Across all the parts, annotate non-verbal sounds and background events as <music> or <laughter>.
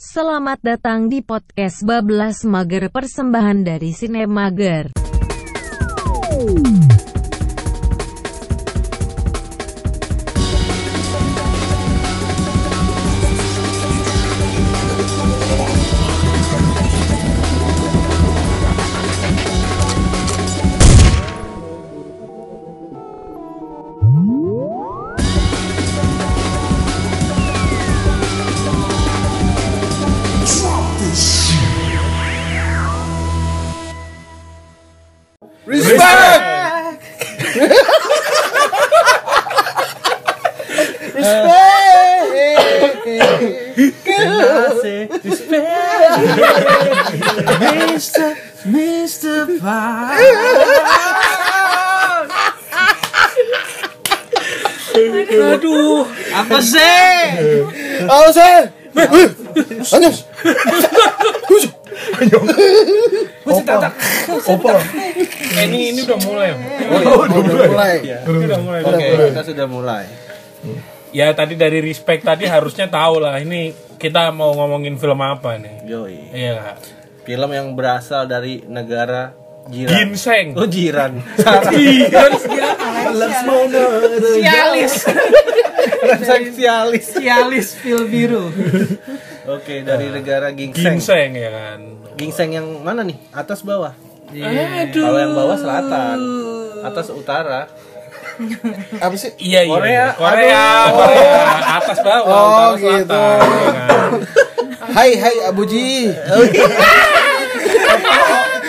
Selamat datang di podcast Bablas Mager persembahan dari Sine Mager. Apa sih? Anyos. Opa. Eh, ini ini udah mulai. Oh, udah mulai. Ini udah mulai. Oke, kita sudah mulai. Ya tadi dari respect tadi harusnya tahu lah ini kita mau ngomongin film apa nih. Yoi. Iya. Film yang berasal dari negara jiran. Ginseng. Oh, jiran. <laughs> Sialis, <laughs> <laughs> Sialis. sialis pil biru. Oke, dari negara gingseng. Ginseng ya kan. Gingseng yang mana nih? Atas bawah. Kalau yang bawah selatan, atas utara. Apa sih? Iya iya. Korea. iya. Korea, Korea. Atas bawah, Oh, utara gitu. selatan. ya kan. Hai hai Abuji.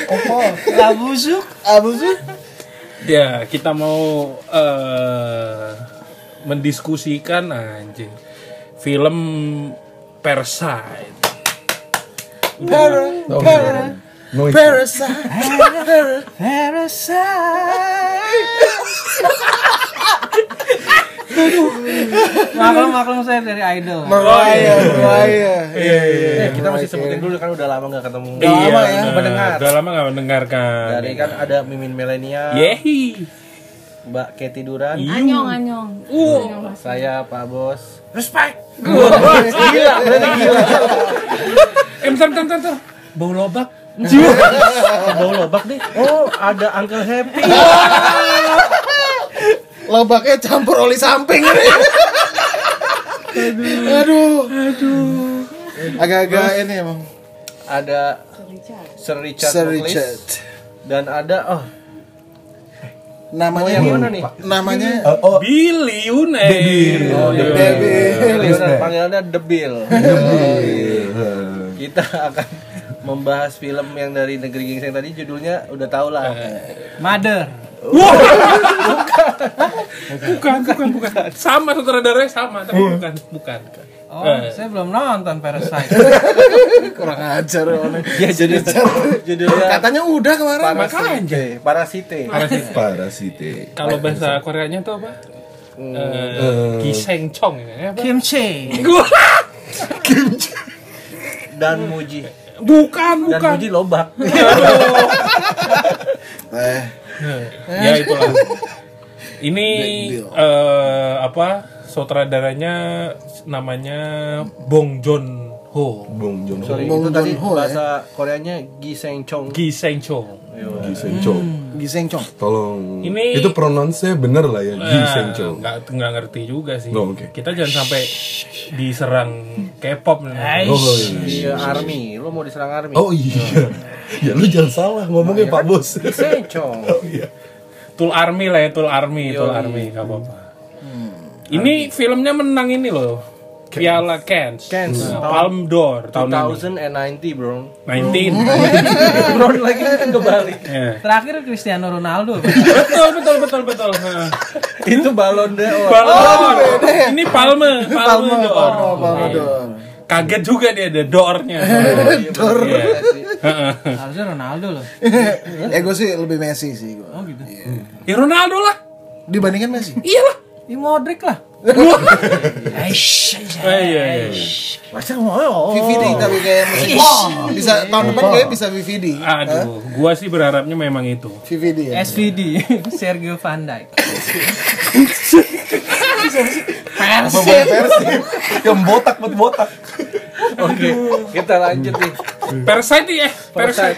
Opo. Labusuk. Abuji. Ya, kita mau eh mendiskusikan anjing film Parasite. Para, para, parasite. Maklum maklum saya dari idol. Meraya, meraya. Iya iya. Eh, kita masih sebutin dulu kan udah lama nggak ketemu. Udah lama ya, mendengar. Udah lama nggak mendengarkan. Dari kan ada Mimin Milenial, Yehi. Mbak Keti Duran, Anyong anyong. saya Pak Bos. Respect. Gila, berarti gila. Bentar, bentar, bentar, bentar. Bau lobak. Bau lobak nih. Oh, ada Uncle Happy. Lobaknya campur oli samping. Aduh. Aduh. Agak-agak ini emang. Ada Sir Richard, Sir. Richard. dan ada oh Namanya yang mana nih? Namanya Oh, Billy Une. Oh, The Bill. Bill. Panggilannya The Bill. <laughs> Kita akan membahas film yang dari negeri gingseng tadi judulnya udah tau lah. Mother. Bukan, bukan, bukan. Sama sutradaranya sama, tapi bukan, bukan. Oh, Eh. saya belum nonton Parasite. <laughs> kurang ajar One. Ya judul judulnya Katanya udah kemarin. Parasite. Parasite. Parasite. Parasite. Kalau bahasa Koreanya tuh apa? Eh, Giseng Chong ya. apa? Kimchi. <laughs> Dan Muji. Bukan, Dan bukan. Muji lobak. <laughs> Eh, ya itulah. Ini eh, apa? Sutradaranya namanya Bong Joon Ho. Bong Joon Ho. Sorry, Bong itu tadi Joon-ho, ya. bahasa Koreanya Giseng Chong. Giseng Chong. Gi Seng Chong. Giseng Chong. Tolong. Ini- itu pronounce-nya bener lah ya, Gi Seng Chong. Nggak nggak ngerti juga sih. Oh, oke. Kita jangan sampai diserang K-pop nih. Oh iya. Iya, Army. Lo mau diserang Army? Oh iya. <laughs> ya lu jangan salah ngomongnya Pak Bos. Giseng Chong. <laughs> Oh iya. Tool Army lah ya, Tool Army, Tool. Army, nggak apa-apa. Ini filmnya menang ini loh. Piala Cannes. Cannes. Nah, Palme d'Or tahun ini. 2090, bro. 19. <laughs> Bro lagi kan kebalik. Ya. Terakhir Cristiano Ronaldo. <laughs> Betul, betul, betul, betul. Nah. Itu balon d'Or. Palme d'Or. Ini Palme, Palme d'Or. Oh, Palme Iya. d'Or. Kaget juga dia ada d'Ornya. <laughs> Dor. Harusnya Ronaldo loh. Eh gue sih lebih Messi sih gue. Oh gitu. Ya Ronaldo lah. Dibandingkan Messi. Iyalah. Di Modric lah. <laughs> Eh, iya, iya. Masa mau? VVD tapi kayak musik. Bisa tahun depan kayak bisa VVD. Aduh, gua sih berharapnya memang itu. VVD ya. SVD. <laughs> Sergio Van Dijk. Buat Persib? Yang botak buat botak. Oke, kita lanjut nih. Parasite nih eh Parasite,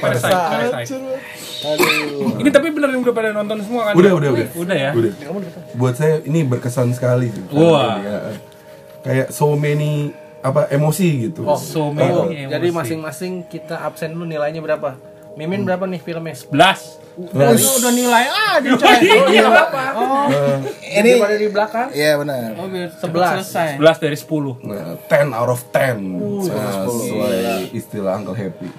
Parasite. Ini tapi beneran udah pada nonton semua kan? Udah, udah, udah. Udah ya. Udah. Buat saya ini berkesan sekali tuh. Wah. Ya. Kayak so many apa emosi gitu. Oh, So oh, many jadi emosi. masing-masing kita absen dulu nilainya berapa? Mimin berapa nih filmnya? 11. Nah, Lu udah nilai aja Oh, coy. iya. Oh, Ini pada di belakang. Iya benar. oh biar cepet Sebelas. selesai. 11 dari 10. Nah, 10 out of 10 nah, sesuai istilah Uncle Happy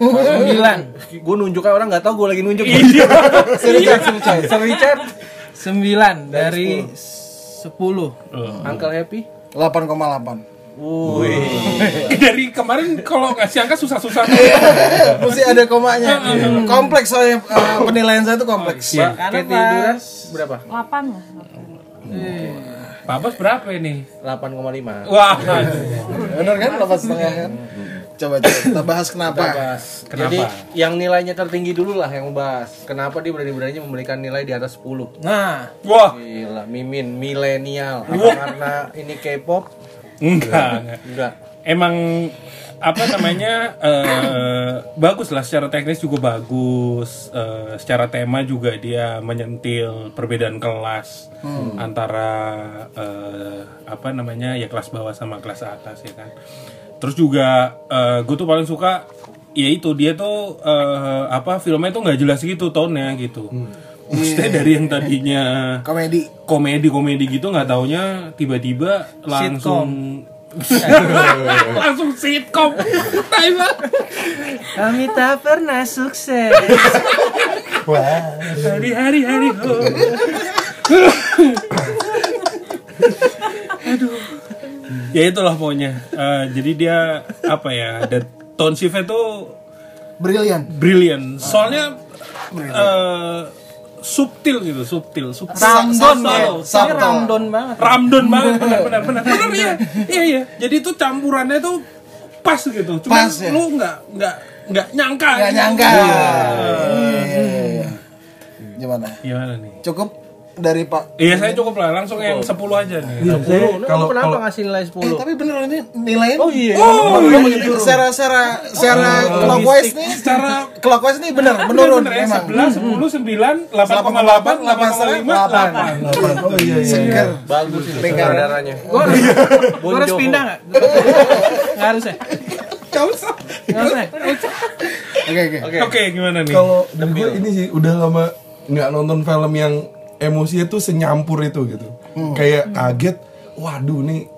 Sembilan. Gue nunjuknya orang nggak tahu gue lagi nunjuk. Iya. Richard. <laughs> Sembilan dari sepuluh. Uncle Happy. 8,8. Dari kemarin kalau ngasih angka susah-susah. <laughs> Mesti ada komanya. Kompleks soalnya eh, penilaian saya itu kompleks. Iya. Karena berapa? 8 lah. Pak Bos berapa ini? 8,5. Wah. Benar kan? 8 setengah kan? Coba coba kita bahas kenapa. Kita bahas. Kenapa? Jadi yang nilainya tertinggi dulu lah yang bahas. Kenapa dia berani-beraninya memberikan nilai di atas 10? Nah, Wah. Gila, Mimin milenial. Apa karena ini K-pop? Enggak, enggak. Enggak. Emang apa namanya eh, bagus lah secara teknis juga bagus Eh, secara tema juga dia menyentil perbedaan kelas antara eh, apa namanya ya kelas bawah sama kelas atas ya kan terus juga gue tuh paling suka ya itu dia tuh eh, apa filmnya tuh nggak jelas gitu tone-nya gitu. Maksudnya dari yang tadinya Komedi. komedi komedi gitu nggak taunya tiba-tiba langsung <laughs> langsung sitkom kami tak pernah sukses. hari-hari hari ho aduh ya itulah pokoknya Eh, jadi dia apa ya dan tone shiftnya tuh Brilian. brilliant soalnya eh, subtil gitu subtil subtil Ramdon Subtle. ya. Subtle. Ramdon banget. Ramdon banget <laughs> benar benar benar benar iya iya iya jadi itu campurannya tuh pas gitu cuma Pas, ya? lu nggak nggak nggak nyangka Gak gitu. nyangka. Iya. Iya, iya, iya. Gimana? gimana nih Cukup dari Pak. iya saya cukup lah langsung yang 10 aja nih Iya, saya Lu kalau kenapa ngasih nilai 10? Eh, tapi bener ini nilainya. Oh iya. Oh, secara secara secara clockwise nih, secara clockwise nih bener menurun bener memang. 11 10 9 8,8 8,5 8 oh iya iya. Seger. Bagus itu saudaranya. Harus, gua harus pindah nggak? Nggak harus ya? Usah ya? Oke oke. Oke. oke gimana nih Kalau gue ini sih udah lama nggak nonton film yang emosinya tuh senyampur itu gitu. Kayak kaget, waduh nih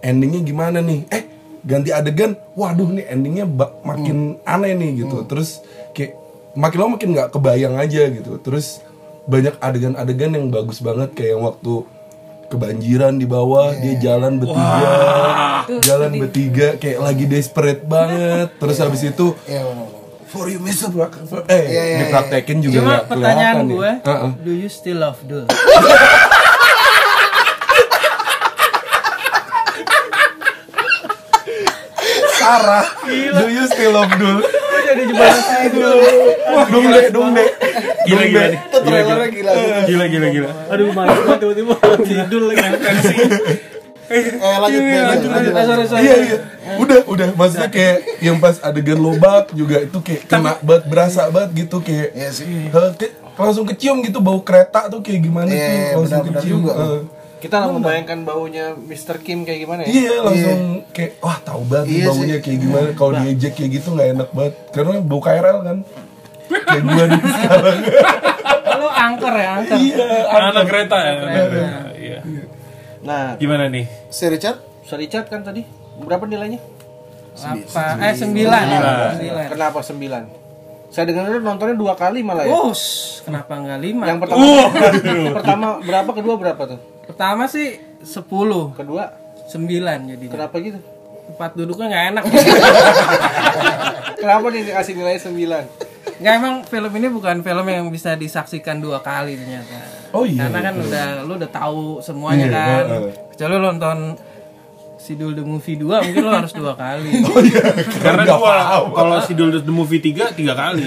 endingnya gimana nih? Eh ganti adegan, waduh nih endingnya makin aneh nih gitu. Terus kayak makin lama makin nggak kebayang aja gitu. Terus banyak adegan-adegan yang bagus banget kayak yang waktu kebanjiran di bawah dia jalan bertiga jalan bertiga kayak lagi desperate banget terus habis itu <laughs> Iya benar. For you Mr. Black eh Iya, iya, dipraktekin juga Cuma pertanyaan kelihatan gue, ya. Heeh. do you still love Dul? Sarah do you still love Dul Jadi jembatan <laughs> saya dulu. wah dong deh dong deh gila gila nih Itu trailernya gila. gila gila gila Aduh, malas banget tiba-tiba tidur lagi. Eh lanjut deh, lanjut lanjut. lanjut. iya iya. Udah udah. Maksudnya kayak yang pas adegan lobak juga itu kayak kena banget berasa banget gitu kayak Iya sih. langsung kecium gitu bau kereta tuh kayak gimana Iya, tuh iya, langsung benar-benar kecium. juga. Kita lah membayangkan baunya Mr. Kim kayak gimana ya? Iya langsung kayak wah tahu banget Iya baunya kayak gimana. Kalau diejek kayak gitu nggak enak banget. Karena bau KRL kan. Kayak gua nih sekarang? Lu angker ya, angker. iya anak kereta ya. Iya Nah, gimana nih Si Richard Sir Richard kan tadi berapa nilainya? Apa? Eh, sembilan. Sembilan. Kenapa 9? Saya dengar dulu nontonnya dua kali malah ya. Us, kenapa nggak lima? Yang pertama <laughs> pertama berapa, kedua berapa tuh? Pertama sih sepuluh, Kedua sembilan jadi. kenapa gitu? Tempat duduknya nggak enak. <laughs> Kenapa nih dikasih nilai 9? Nggak emang film ini bukan film yang bisa disaksikan dua kali ternyata. Oh iya, Karena kan udah lu udah tahu semuanya Iya, kan. heeh. Kecuali lu nonton Sidul the Movie 2 mungkin lo harus dua kali. <laughs> Karena Nggak dua, paham. kalau si Dul the Movie 3, tiga kali.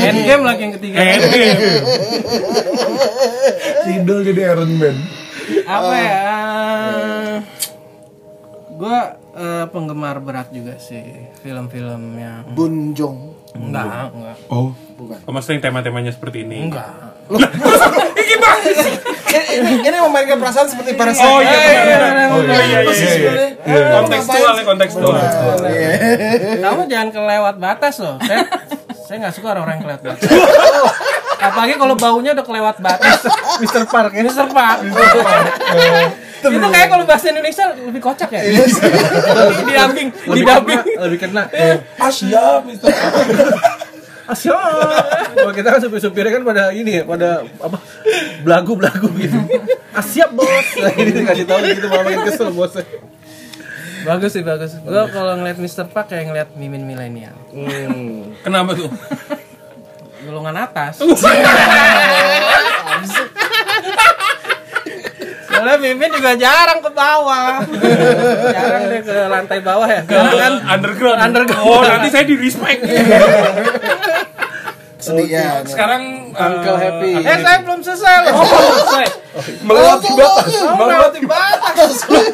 Endgame lagi yang ketiga. Endgame. Sidol jadi Iron Man. Apa ya? Gue penggemar berat juga sih film-film yang Bunjong. Enggak, enggak. Oh, Oh, maksudnya yang tema-temanya seperti ini? Enggak. <laughs> ini, ini memainkan perasaan seperti Parasite. Oh iya, benar, benar. oh iya, iya, Apa sih iya, iya. sebenarnya? Kontekstual ya, kontekstual. Kamu jangan kelewat batas loh. Saya saya nggak suka orang-orang yang kelewat batas. Apalagi kalau baunya udah kelewat batas. Mr. Park ya. Mr. Park. Itu kayak kalau bahasa Indonesia lebih kocak ya. di dubbing, di dubbing. Lebih kena. Asia, Mister. Asya. Kalau kita kan supir-supirnya kan pada ini ya, pada apa? Belagu-belagu gitu. Asyap bos. Nah, <laughs> ini dikasih tahu gitu malah makin kesel bosnya. Bagus sih bagus. Gua kalau ngeliat Mr. Park kayak ngeliat mimin milenial. Hmm. Kenapa tuh? Golongan atas. <laughs> Soalnya mimin juga jarang ke bawah. jarang deh ke lantai bawah ya. Karena kan underground. Underground. Oh, nanti saya di respect. Sedih ya. Sekarang Uncle eh, Happy. Eh saya belum selesai loh. selesai. Melewati batas. Melewati batas.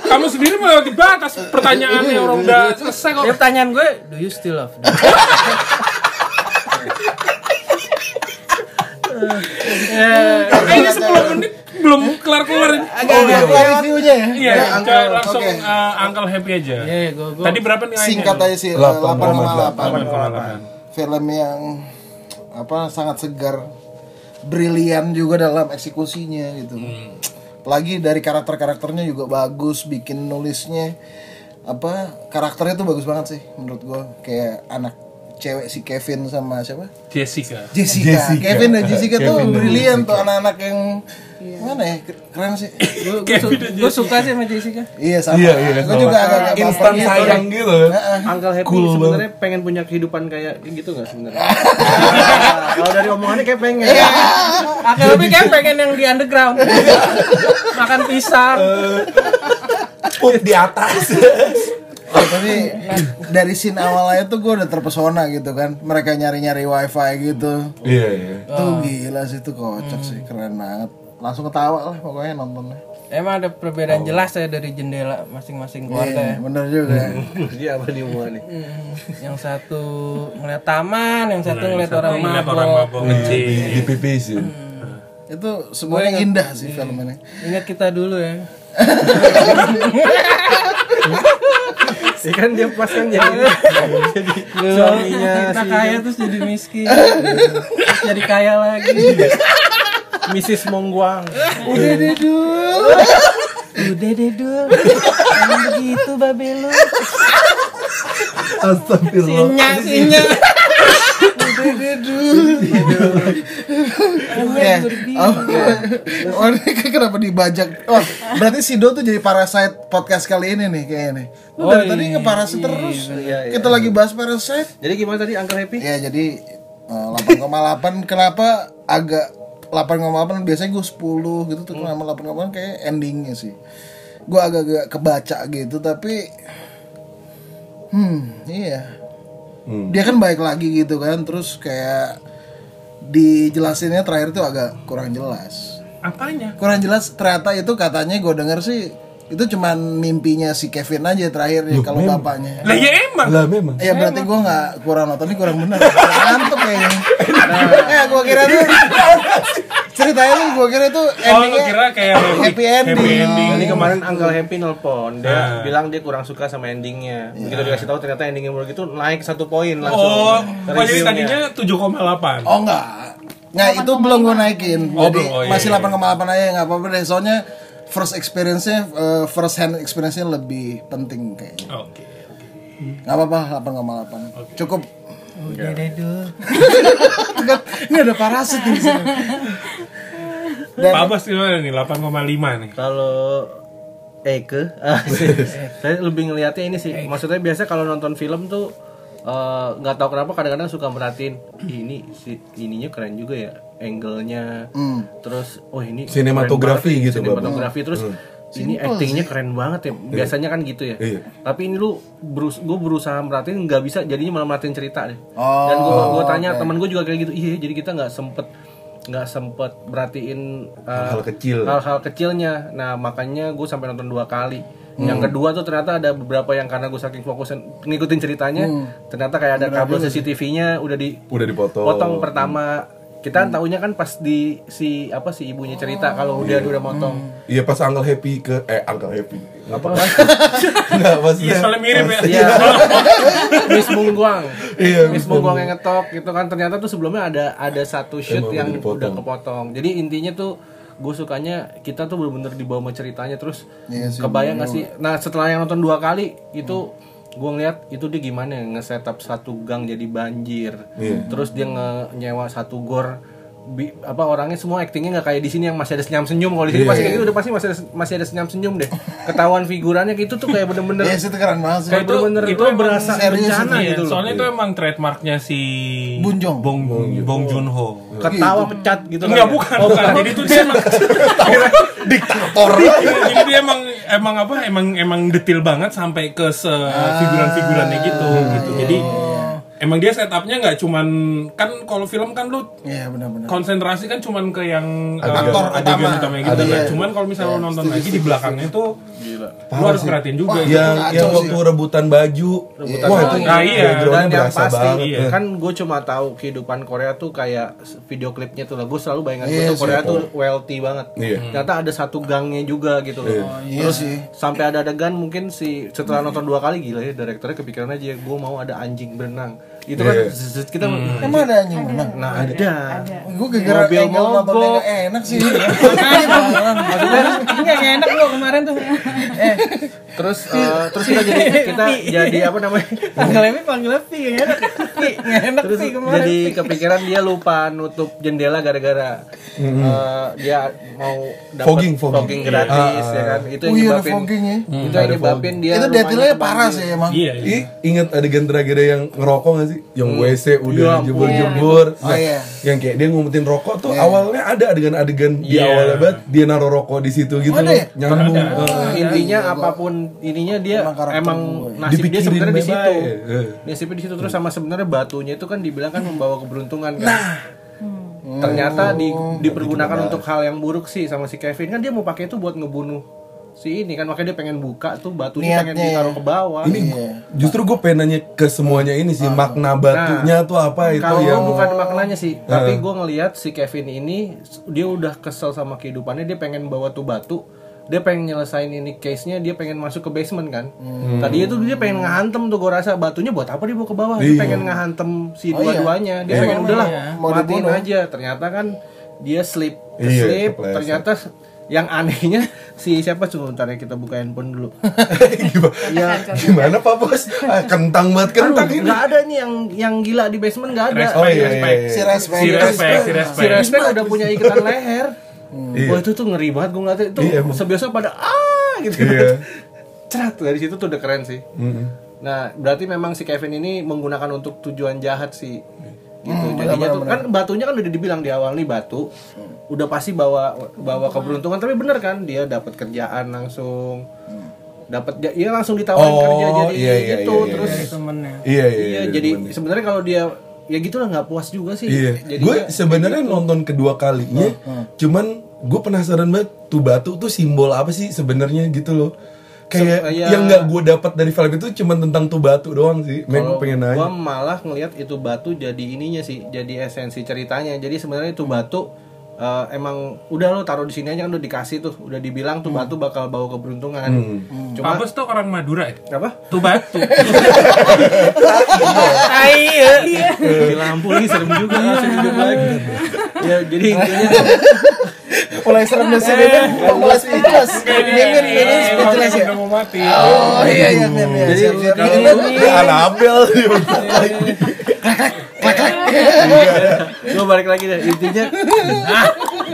kamu sendiri melewati batas pertanyaannya orang udah selesai kok. Ya pertanyaan gue, do you still love? Eh, ini 10 menit belum kelar-kelar. Oh, iya, reviewnya ya. Iya, coba langsung Oke. eh, Uncle Happy aja. Iya, gue gue. Tadi berapa nilainya? Singkat aja sih 8,8. 8,8. Film yang apa sangat segar, brilian juga dalam eksekusinya gitu. Apalagi dari karakter-karakternya juga bagus, bikin nulisnya apa karakternya tuh bagus banget sih menurut gua kayak anak cewek si Kevin sama siapa Jessica. Jessica, Jessica. Kevin dan Jessica tuh Kevin brilian tuh anak-anak yang mana ya keren sih gue gue suka sih sama Jessica. iya sama Iya, iya, gua sama. juga agak Instan sayang gitu. Uncle Happy Cool sebenarnya pengen punya kehidupan kayak gitu nggak sebenarnya? <laughs> Kalau dari omongannya kayak pengen. Akhirnya lebih kayak pengen yang di underground. <laughs> Makan pisang. Put di atas. <laughs> Oh, tapi dari scene awalnya tuh gue udah terpesona gitu kan mereka nyari-nyari wifi gitu Iya, iya. tuh gila sih tuh kocak sih keren banget langsung ketawa lah pokoknya nontonnya Emang ada perbedaan jelas ya dari jendela masing-masing keluarga ya. Iya, bener juga <laughs> Dia apa nih nih? Yang satu ngeliat taman, yang satu ngeliat orang Ngeliat orang mabok. mabok ngecil. Di pipisin. itu semuanya indah sih film ini Ingat kita dulu ya. <laughs> Ya kan dia pas kan jadi jadi suaminya kita si kaya terus jadi miskin. terus jadi kaya lagi. Mrs. Mongguang. Udah deh dul. Udah deh dul. Emang begitu babe lu. Astagfirullah. Sinya, sinya. Ya oh, kenapa dibajak? Oh berarti si Do tuh jadi parasite podcast kali ini nih kayaknya nih. Oh, dari tadi iya. nge-parasite terus. Iya, iya. kita lagi bahas parasite. Jadi gimana tadi Uncle Happy? Ya jadi eh, 8,8 kenapa agak 8,8 biasanya gue 10 gitu tuh kenapa 8,8 kayak endingnya sih. Gue agak-agak kebaca gitu tapi hmm iya dia kan baik lagi gitu kan terus kayak dijelasinnya terakhir tuh agak kurang jelas Apanya? kurang jelas ternyata itu katanya gue denger sih itu cuman mimpinya si Kevin aja terakhir ya kalau bapaknya Lah ya emang. Lah memang. Ya berarti gue nggak kurang nonton ini kurang benar. Ngantuk kayaknya. <laughs> Ya gue kira tuh <laughs> ceritanya tuh gue kira tuh Oh, lu endingnya kira kayak happy ending. Happy ending. Jadi kemarin Uncle Happy nelpon, dia Ah. bilang dia kurang suka sama endingnya. Begitu dikasih tahu ternyata endingnya menurut itu naik satu poin langsung. Oh, oh jadi Reviewnya. tadinya 7,8. Oh enggak. Nah itu belum gue naikin. Oh, Jadi. Oh, iya, masih iya. 8,8 aja nggak apa-apa deh. Soalnya first experience-nya eh, first hand experience-nya lebih penting kayaknya. Oke. Nggak apa-apa 8,8. Cukup. Udah deh dul. Ini ada parasit di sini. Dan Pak Abbas gimana nih? 8,5 nih. Kalau Eke, <laughs> ah, saya lebih ngelihatnya ini sih. Maksudnya biasa kalau nonton film tuh eh, nggak tahu kenapa kadang-kadang suka merhatiin "Ih, ini si ininya keren juga ya, angle-nya. Hmm. Terus, oh ini Sinematografi gitu. Sinematografi terus ini Simple actingnya keren banget ya. Biasanya kan gitu ya. Iya. tapi ini lu berus gue berusaha merhatiin nggak bisa jadinya malah merhatiin cerita deh. Oh, dan gue gue tanya oke. temen gue juga kayak gitu iya jadi kita nggak sempet nggak sempet merhatiin uh, Hal-hal kecil. hal-hal kecilnya. Nah makanya gue sampai nonton dua kali. Yang kedua tuh ternyata ada beberapa yang karena gue saking fokus ngikutin ceritanya ternyata kayak ada kabel CCTV-nya udah di Udah dipotong. potong pertama kita tahunya kan pas di si apa si ibunya cerita kalau dia udah motong Iya pas Uncle Happy ke eh Uncle Happy. Apa Enggak pas Iya, soalnya mirip ya. Iya. <laughs> Miss Mungguang. Iya, Miss Miss Mungguang yang ngetok gitu kan ternyata tuh sebelumnya ada ada satu shoot Emang yang udah dipotong. udah kepotong. Jadi intinya tuh gue sukanya kita tuh bener-bener dibawa sama ceritanya terus Iya sih, kebayang gak sih nah setelah yang nonton dua kali itu gue ngeliat itu dia gimana ya nge-setup satu gang jadi banjir Iya. terus dia nge nyewa satu gor bi- apa orangnya semua actingnya nggak kayak di sini yang masih ada senyum senyum kalau di sini Iya. pasti kayak gitu udah pasti masih ada, masih ada senyum senyum deh ketahuan figurannya gitu tuh kayak bener-bener Yes, itu keren banget sih. kayak Itu- bener-bener itu emang berasa bencana Iya, gitu loh soalnya itu emang trademarknya si Bunjong. Bong Bong Joon-ho. ketawa pecat gitu Enggak kan ya. bukan, bukan. Jadi itu dia emang Diktator. Iya, Jadi dia emang emang apa? Emang emang detail banget sampai ke se figuran-figurannya gitu gitu. Jadi emang dia setupnya nggak cuman kan kalau film kan lu Iya benar-benar. konsentrasi kan cuman ke yang Aktor uh, adegan utama. utamanya gitu kan. Cuman kalau misalnya lo nonton lagi di belakangnya tuh lu harus perhatiin juga gitu. yang yang sih. waktu rebutan baju. Wah, itu Nah, iya. dan yang berasa pasti banget. iya. kan gue cuma tahu kehidupan Korea tuh kayak video klipnya tuh lah gue selalu bayangan gue Iya tuh Korea tuh wealthy banget Iya. ternyata ada satu gangnya juga gitu loh Iya sih. sampai ada adegan mungkin si setelah nonton dua kali gila ya direkturnya kepikiran aja gue mau ada anjing berenang itu kan Iya. zzz, zzz, kita Emang ada anjing berenang? nah ada Gue gara-gara Mobil mogok. enak sih. <laughs> Maksudnya enggak nggak enak lu kemarin tuh. Eh, terus eh, terus kita jadi <laughs> kita jadi apa namanya panggil Evi panggil Evi nggak enak. Pi, nggak enak terus sih kemarin. jadi kepikiran dia lupa nutup jendela gara-gara eh, dia mau dapat Fogging, fogging. gratis Iya. ya kan itu yang Oh iya, ada nyebabin fogging ya. itu yang nyebabin dia Itu detailnya parah sih emang. Iya, iya. Ih, ingat adegan terakhir yang ngerokok gak sih? Yang WC udah Iya, jebur-jebur. Oh, iya. Yang kayak dia ngumpetin rokok tuh awalnya ada adegan-adegan di Iya. awalnya banget dia naruh rokok di situ gitu ya? Nyambung. Ada. Eh, intinya apa pun ininya dia Emang emang nasib dia sebenarnya di situ. Nasibnya di situ. Terus sama sebenarnya batunya itu kan dibilang kan membawa keberuntungan kan. Ternyata di, dipergunakan untuk hal yang buruk sih sama si Kevin. Kan dia mau pakai itu buat ngebunuh si ini kan. Makanya dia pengen buka tuh batunya pengen Niatnya ditaruh ya. ke bawah. Ini justru gue pengen nanya ke semuanya ini sih makna batunya tuh apa itu. Nah, Kalau yang bukan maknanya sih, tapi gue ngelihat si Kevin ini dia udah kesel sama kehidupannya, dia pengen bawa tuh batu, dia pengen nyelesain ini case-nya, dia pengen masuk ke basement kan. Tadi itu dia pengen ngehantem tuh gue rasa batunya buat apa dia bawa ke bawah? Dia Iya. pengen ngehantem si Oh, iya. dua-duanya, dia Iya, pengen udahlah. Mau matiin dibunuh. aja. Ternyata kan dia sleep, Iya, sleep, ternyata yang anehnya <laughs> si siapa coba bentar ya kita buka handphone dulu. <laughs> gimana, <laughs> ya gimana Pak Bos? Ah, kentang banget kentang ini. nggak ada nih yang yang gila di basement nggak ada. Oh iya, iya, iya. Si respect. Si respect, si Si respect. Respect udah punya ikatan leher. Iya. Wah itu tuh ngeri banget gue ngeliatnya itu Iya, sebiasa pada ah gitu. Iya. <laughs> Cerat dari situ tuh udah keren sih. Mm-mm. Nah berarti memang si Kevin ini menggunakan untuk tujuan jahat sih. Gitu. Hmm, Jadinya tuh kan batunya kan udah dibilang di awal nih batu. Udah pasti bawa bawa keberuntungan tapi bener kan dia dapat kerjaan langsung. Dapat dia iya langsung ditawarin Oh, kerja jadi iya, iya, gitu iya, iya. terus temennya. Iya, iya, iya jadi sebenarnya kalau dia ya gitulah nggak puas juga sih. Iya, gue sebenarnya nonton kedua kalinya, cuman gue penasaran banget tuh batu tuh simbol apa sih sebenarnya gitu loh. Kayak Se- iya. yang nggak gue dapat dari film itu cuman tentang tuh batu doang sih. Men Kalau pengen nanya. gua malah ngelihat itu batu jadi ininya sih, jadi esensi ceritanya. Jadi sebenarnya itu batu eh, emang udah lo taruh di sini aja kan udah dikasih tuh, udah dibilang tuh batu bakal bawa keberuntungan. Cuma Pak Bos tuh orang Madura ya? apa? Tuh batu. <laughs> Ayo. Di lampu lagi serem juga langsung hidup lagi. ya jadi intinya Mulai serem dan sini kan mulai speechless. Mir, mir, mir, Eh, speechless ya. udah mau mati. Oh iya iya mir. Jadi Siap, Anabel gue balik lagi deh intinya ah,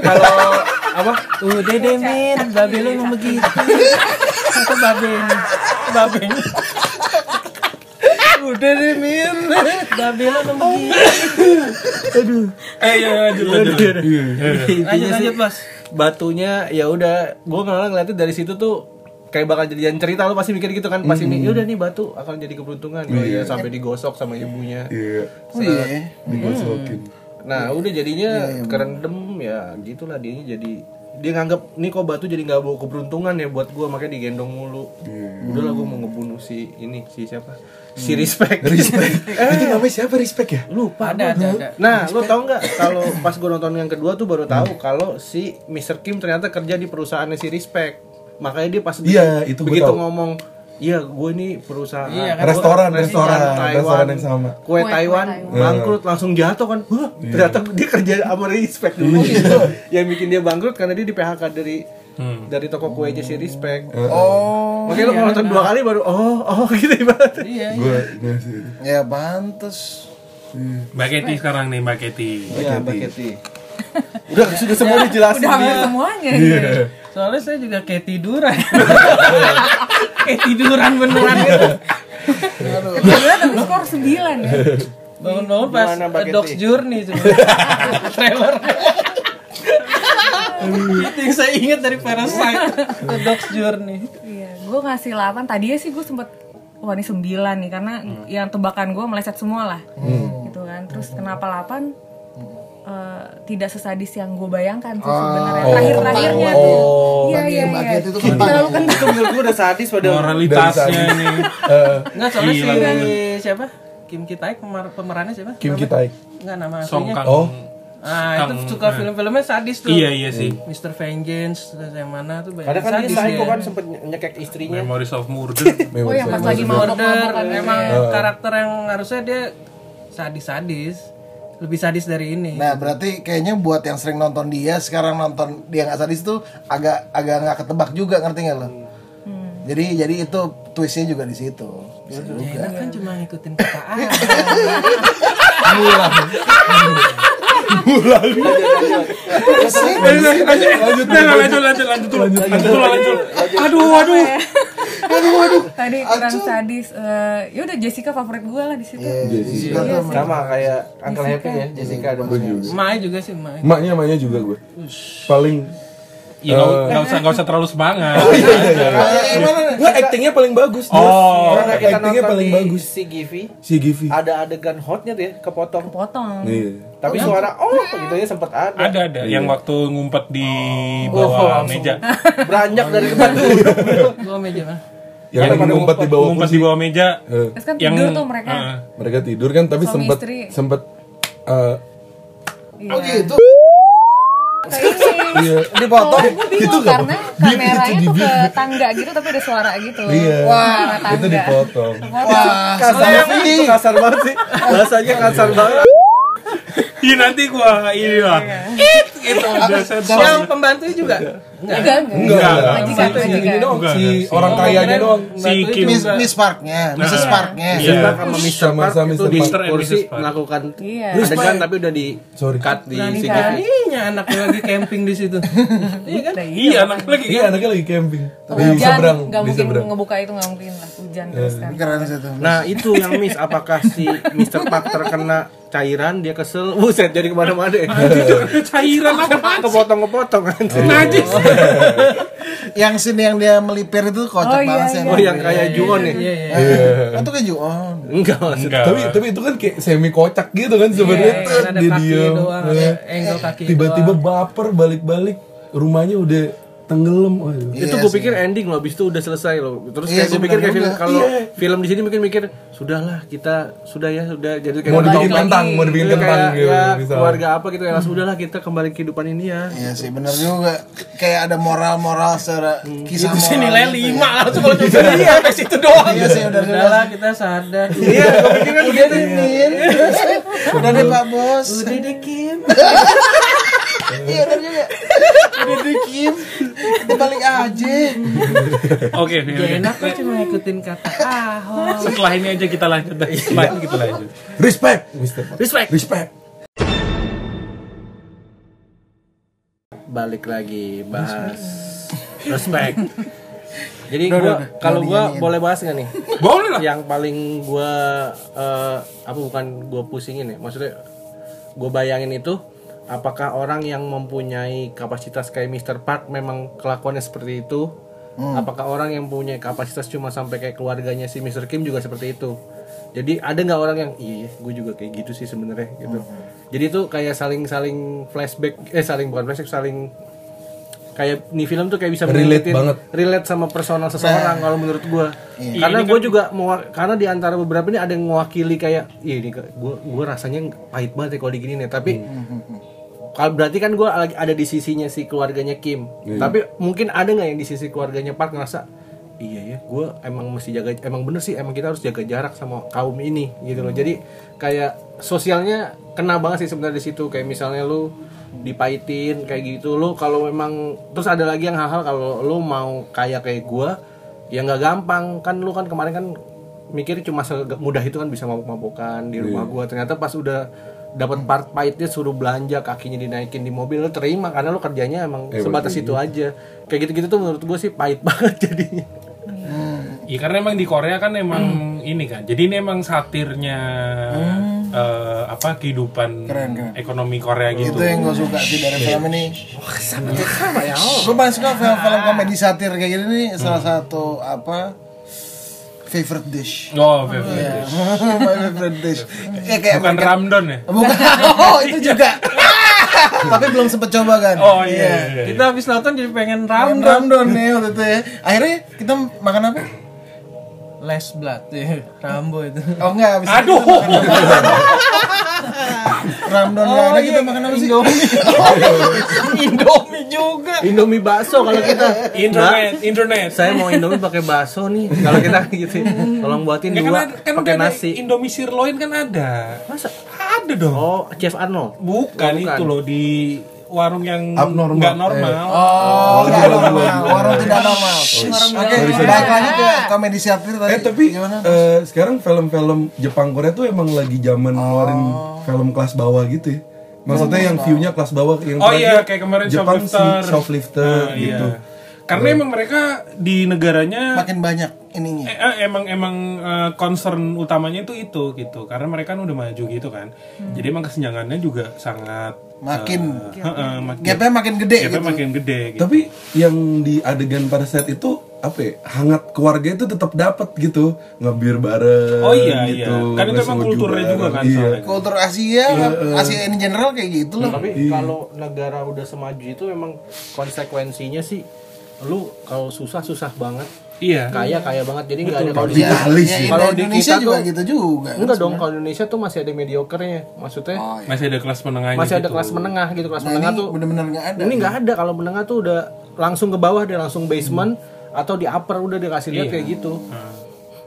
kalau apa Udah deh Min, babe lu emang begitu. Kata babe. Babe. Udah deh mir. Babe lu emang begitu. Eh, iya, lanjut, lanjut. Lanjut intinya sih lanjut, Bos. batunya ya udah gue nggak ngeliatnya dari situ tuh kayak bakal jadian cerita lu pasti mikir gitu kan pasti Hmm. ini udah nih batu akan jadi keberuntungan oh iya sampai digosok sama ibunya Iya. Oh iya. Digosokin. nah udah jadinya kerendam ya gitulah dia jadi dia nganggap nih kok batu jadi nggak bawa keberuntungan ya buat gua makanya digendong mulu udahlah gua mau ngebunuh si ini si siapa si respect <laughs> Respect. <laughs> Itu namanya siapa respect ya? lupa Ada, ada, ada. nah lu tau nggak <laughs> kalau pas gua nonton yang kedua tuh baru tahu kalau si Mr. Kim ternyata kerja di perusahaannya si respect makanya dia pas Iya, itu begitu tahu. ngomong Iya, gue ini perusahaan Iya, gua Restoran, restoran, restoran yang sama. Kue, Kue Taiwan Taiwan. bangkrut langsung jatuh kan. Wah, ternyata dia kerja sama Respect Iya. dulu <laughs> gitu. Yang bikin dia bangkrut karena dia di PHK dari dari toko kuenya si Respect. Oh, Makanya lo kalau nonton dua kali baru oh oh <laughs> gitu ibaratnya. Iya, iya. Gue ya pantes. Mbak Keti sekarang nih Mbak Keti. Iya, Mbak Keti. <laughs> Udah sudah semua dijelasin Udah hampir semuanya. Iya. Soalnya saya juga kayak tiduran. <laughs> kayak tiduran beneran gitu. Gila tapi skor 9 ya. Bangun-bangun pas Dog's? Journey sebenarnya. <laughs> Trailer. Itu yang saya ingat dari Parasite. Dog's Journey. Iya, gue ngasih 8. Tadinya sih gue sempet wah ini 9 nih karena yang tebakan gue meleset semua lah. Gitu kan. Terus kenapa 8? Eh, tidak sesadis yang gue bayangkan sih sebenarnya terakhir-terakhirnya tuh. Iya iya Mbak iya. Keti itu kentang. Terlalu kentang. Itu menurut gue udah sadis pada Moralitasnya nih. <laughs> Eh, Enggak, soalnya si siapa? Kim Kitaik pemer pemerannya siapa? Kim Kitaik. Enggak nama Song aslinya. Kang. Oh. Ah, itu Kang- suka film-filmnya sadis tuh. Iya iya sih. Mr. Vengeance terus yang mana tuh banyak Kadang kan dia sadis psycho dia. kan sempet nyekek istrinya. Memories of Murder. <laughs> Oh yang pas lagi Murder emang karakter yang harusnya dia sadis-sadis lebih sadis dari ini Nah berarti kayaknya buat yang sering nonton dia sekarang nonton dia nggak sadis tuh agak agak nggak ketebak juga ngerti nggak lo? Jadi jadi itu twistnya juga di situ. Gitu juga. Enak kan cuma ngikutin kata A Lanjut lanjut lanjut lanjut lanjut dulu. Lanjut dulu lanjut. Aduh aduh. Tadi kurang sadis. Eh, ya udah Jessica favorit gue lah di situ. Jessica tuh emang- Sama kayak Uncle Happy ya, Jessica ada. Mai juga sih Mai Emaknya emaknya juga gue. Paling Ya nggak nggak usah nggak usah terlalu semangat. Nggak, actingnya paling bagus. Oh. Karena kita actingnya paling bagus. si Givi, Si Givi. ada adegan hotnya tuh ya, kepotong. Potong. Iya. Tapi suara oh gitu ya sempet ada. Ada ada yang waktu ngumpet di Oh, bawah langsung. meja. Beranjak dari tempat duduk. Gua meja mah Yang lagi ngumpet di bawah ngumpet kursi. di bawah meja. Eh, Terus kan Yang tidur tuh mereka. Ah. mereka tidur kan tapi Suami sempet istri. sempet eh, Iya. Oh gitu. Iya. Dipotong. Oh, bingung karena kameranya tuh ke tangga gitu tapi ada suara gitu. Iya. Wah, Itu dipotong. Wah, Kasar banget itu kasar banget sih. Bahasanya kasar banget. Iya nanti gua ini lah. It itu udah sensor. yang pembantu juga Enggak, enggak. Enggak. Ini Enggak, si enggak, si- orang Oh, kayanya doang. Si. Miss. Miss Parknya, Mrs. Parknya. Iya. Kita sama Mr. Park itu Mr. di Park. Kursi. Park. melakukan Iya. adegan tapi udah di Sorry. cut di kan? Givi. Beraninya anaknya lagi camping di situ <laughs> iya kan Iya anak lagi. Iya anaknya lagi camping di Hujan, seberang nggak di mungkin seberang. ngebuka itu nggak mungkin lah hujan terus kan. Nah itu yang miss apakah si Mr. Park terkena cairan dia kesel buset jadi ke mana-mana ya Cairan? Kepotong-kepotong anjir. <laughs> Najis. <laughs> Yang sini yang dia melipir itu kocak Oh, iya, banget sih. iya. oh yang kayak Juon ya iya iya Iya. Itu kayak Juon. enggak maksud Enggak. tapi tapi itu kan kayak semi kocak gitu kan sebenarnya Iya, Tet, ada dia kaki diem doang, ada angle kaki tiba-tiba baper balik-balik rumahnya udah tenggelam Waduh. itu gue pikir ending loh, abis itu udah selesai loh. Terus Iya kayak gue pikir kayak film kalau Iya. film di sini mungkin mikir sudahlah kita sudah ya sudah jadi kayak mau mau dibikin kentang lagi. mau dibikin Iya, kentang kayak, gitu ya, keluarga apa gitu ya sudahlah kita kembali ke kehidupan ini ya. Iya sih bener juga. Kayak ada moral-moral secara kisah itu sih moral nilai gitu ya. lima langsung kalau cuma <laughs> iya sampai situ doang Iya sih udah jelas. udahlah kita sadar <laughs> Iya, gue pikir kan Udah deh Min. Udah deh Pak Bos. udah deh Kim <laughs> Iya udah juga. Udah deh Kim. Kita balik aja. Oke, oke, Gak enak kok cuma ngikutin kata Ahok Setelah ini aja kita lanjut. dah. Setelah ini kita lanjut. respect. Respect. respect Balik lagi bahas respect. <laughs> Jadi gua kalau gua boleh bahas nggak nih? Boleh lah. Yang paling gua eh, apa bukan gua pusingin ya? Maksudnya gua bayangin itu apakah orang yang mempunyai kapasitas kayak Mr. Park memang kelakuannya seperti itu? Apakah orang yang punya kapasitas cuma sampai kayak keluarganya si Mr. Kim juga seperti itu? Jadi ada nggak orang yang iya gue juga kayak gitu sih sebenarnya gitu. Jadi itu kayak saling saling flashback eh saling bukan flashback saling kayak nih film tuh kayak bisa Relate banget. relate sama personal seseorang kalau menurut gua. Karena gue juga mau karena di antara beberapa ini ada yang mewakili kayak iya ini gue gue rasanya pahit banget ya kalau digini nih tapi kalau berarti kan gue lagi ada di sisinya si keluarganya Kim. Tapi mungkin ada nggak yang di sisi keluarganya Park ngerasa iya ya gue emang mesti jaga emang bener sih emang kita harus jaga jarak sama kaum ini gitu loh. Jadi kayak sosialnya kena banget sih sebenarnya di situ. Kayak misalnya lu dipahitin kayak gitu lu kalau memang terus ada lagi yang hal-hal kalau lu mau kayak kayak gua ya nggak gampang. Kan lu kan kemarin kan mikir cuma semudah itu kan bisa mabuk-mabukan di rumah gua. Ternyata pas udah dapat part pahitnya suruh belanja kakinya dinaikin di mobil lu terima karena lu kerjanya emang sebatas itu aja. Kayak gitu-gitu tuh menurut gua sih pahit <laughs> banget jadinya. Iya karena emang di Korea kan emang ini kan. Jadi ini emang satirnya eh, apa kehidupan Keren, keren. ekonomi Korea gitu. itu yang gue suka sih dari film ini. Sama ya gue paling suka film-film komedi satir kayak gini nih salah satu apa favorite dish Oh, favorite. <laughs> my favorite dish ya, kayak Bukan makan- Ramdon ya? bukan <laughs> oh itu juga <laughs> tapi belum sempet coba kan Oh iya. iya, iya. Kita habis nonton jadi pengen Ram ramdon. Ramdon nih waktu itu ya akhirnya kita makan apa Les blood, ya. Rambo itu. oh enggak habis Aduh. Ramdon nggak ada kita makan apa sih <laughs> Indomie juga. Indomie bakso kalau kita Internet, internet. saya mau Indomie pakai bakso nih kalau kita <laughs> gitu tolong buatin Ya, dua kan pakai nasi Indomie sirloin kan ada. masa Ada dong. oh Chef Arnold Bukan, Oh, bukan. itu loh di warung yang Abnormal. nggak normal. oh nggak normal warung tidak normal oke balik lagi ke komedi satir tadi Eh tapi gimana eh, sekarang film-film Jepang Korea tuh emang lagi zaman ngeluarin film kelas bawah gitu ya. Maksudnya yang view-nya kelas bawah yang Oh iya, kayak kemarin Jepang Shoplifter. si Shoplifter Ah, gitu. iya. Karena emang mereka di negaranya makin banyak ininya eh, eh, emang emang eh, concern utamanya itu itu gitu. Karena mereka kan udah maju gitu kan. Jadi emang kesenjangannya juga sangat Makin- eh, heeh, makin gapnya makin gede gapnya gitu. makin gede gitu. Tapi yang di adegan pada saat itu apa ya, hangat keluarga itu tetap dapat gitu. Ngebir bareng Oh iya, gitu iya. Kan itu emang kulturnya juga kan iya. soalnya. kultur Asia Asia in general kayak gitu loh. Tapi kalau negara udah semaju itu memang konsekuensinya sih lu kalau susah susah banget Iya. kaya kaya banget. Jadi nggak ada kalau di sih. Kalau di Indonesia juga tuh- gitu juga enggak dong kalau Indonesia tuh masih ada mediocre-nya. Maksudnya oh, iya. Masih ada kelas menengahnya masih ada gitu. kelas menengah gitu. Kelas Nah, menengah ini tuh bener-bener nggak ada ini nggak ada. Kalau menengah tuh udah langsung ke bawah dia langsung basement atau di upper udah dikasih lihat kayak gitu.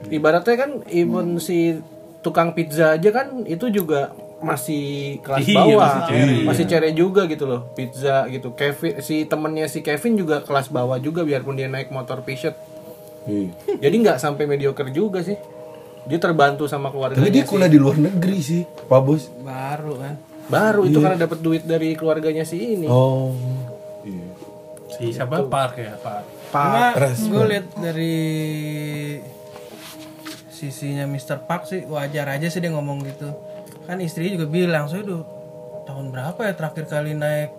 Ibaratnya kan even si tukang pizza aja kan itu juga masih kelas Iya, bawah. masih cere, masih cere juga gitu loh pizza gitu. Kevin si temennya si Kevin juga kelas bawah juga biarpun dia naik motor Peugeot Iya. jadi nggak sampai mediocre juga sih dia terbantu sama keluarganya Tapi dia kuliah di luar negeri sih, Pak Bos. Baru kan. baru itu karena dapat duit dari keluarganya si ini Oh. Iya. Si siapa Park ya, Park. Respon. gue lihat dari sisinya Mr. Park sih wajar aja sih dia ngomong gitu. Kan istri juga bilang, saya udah tahun berapa ya terakhir kali naik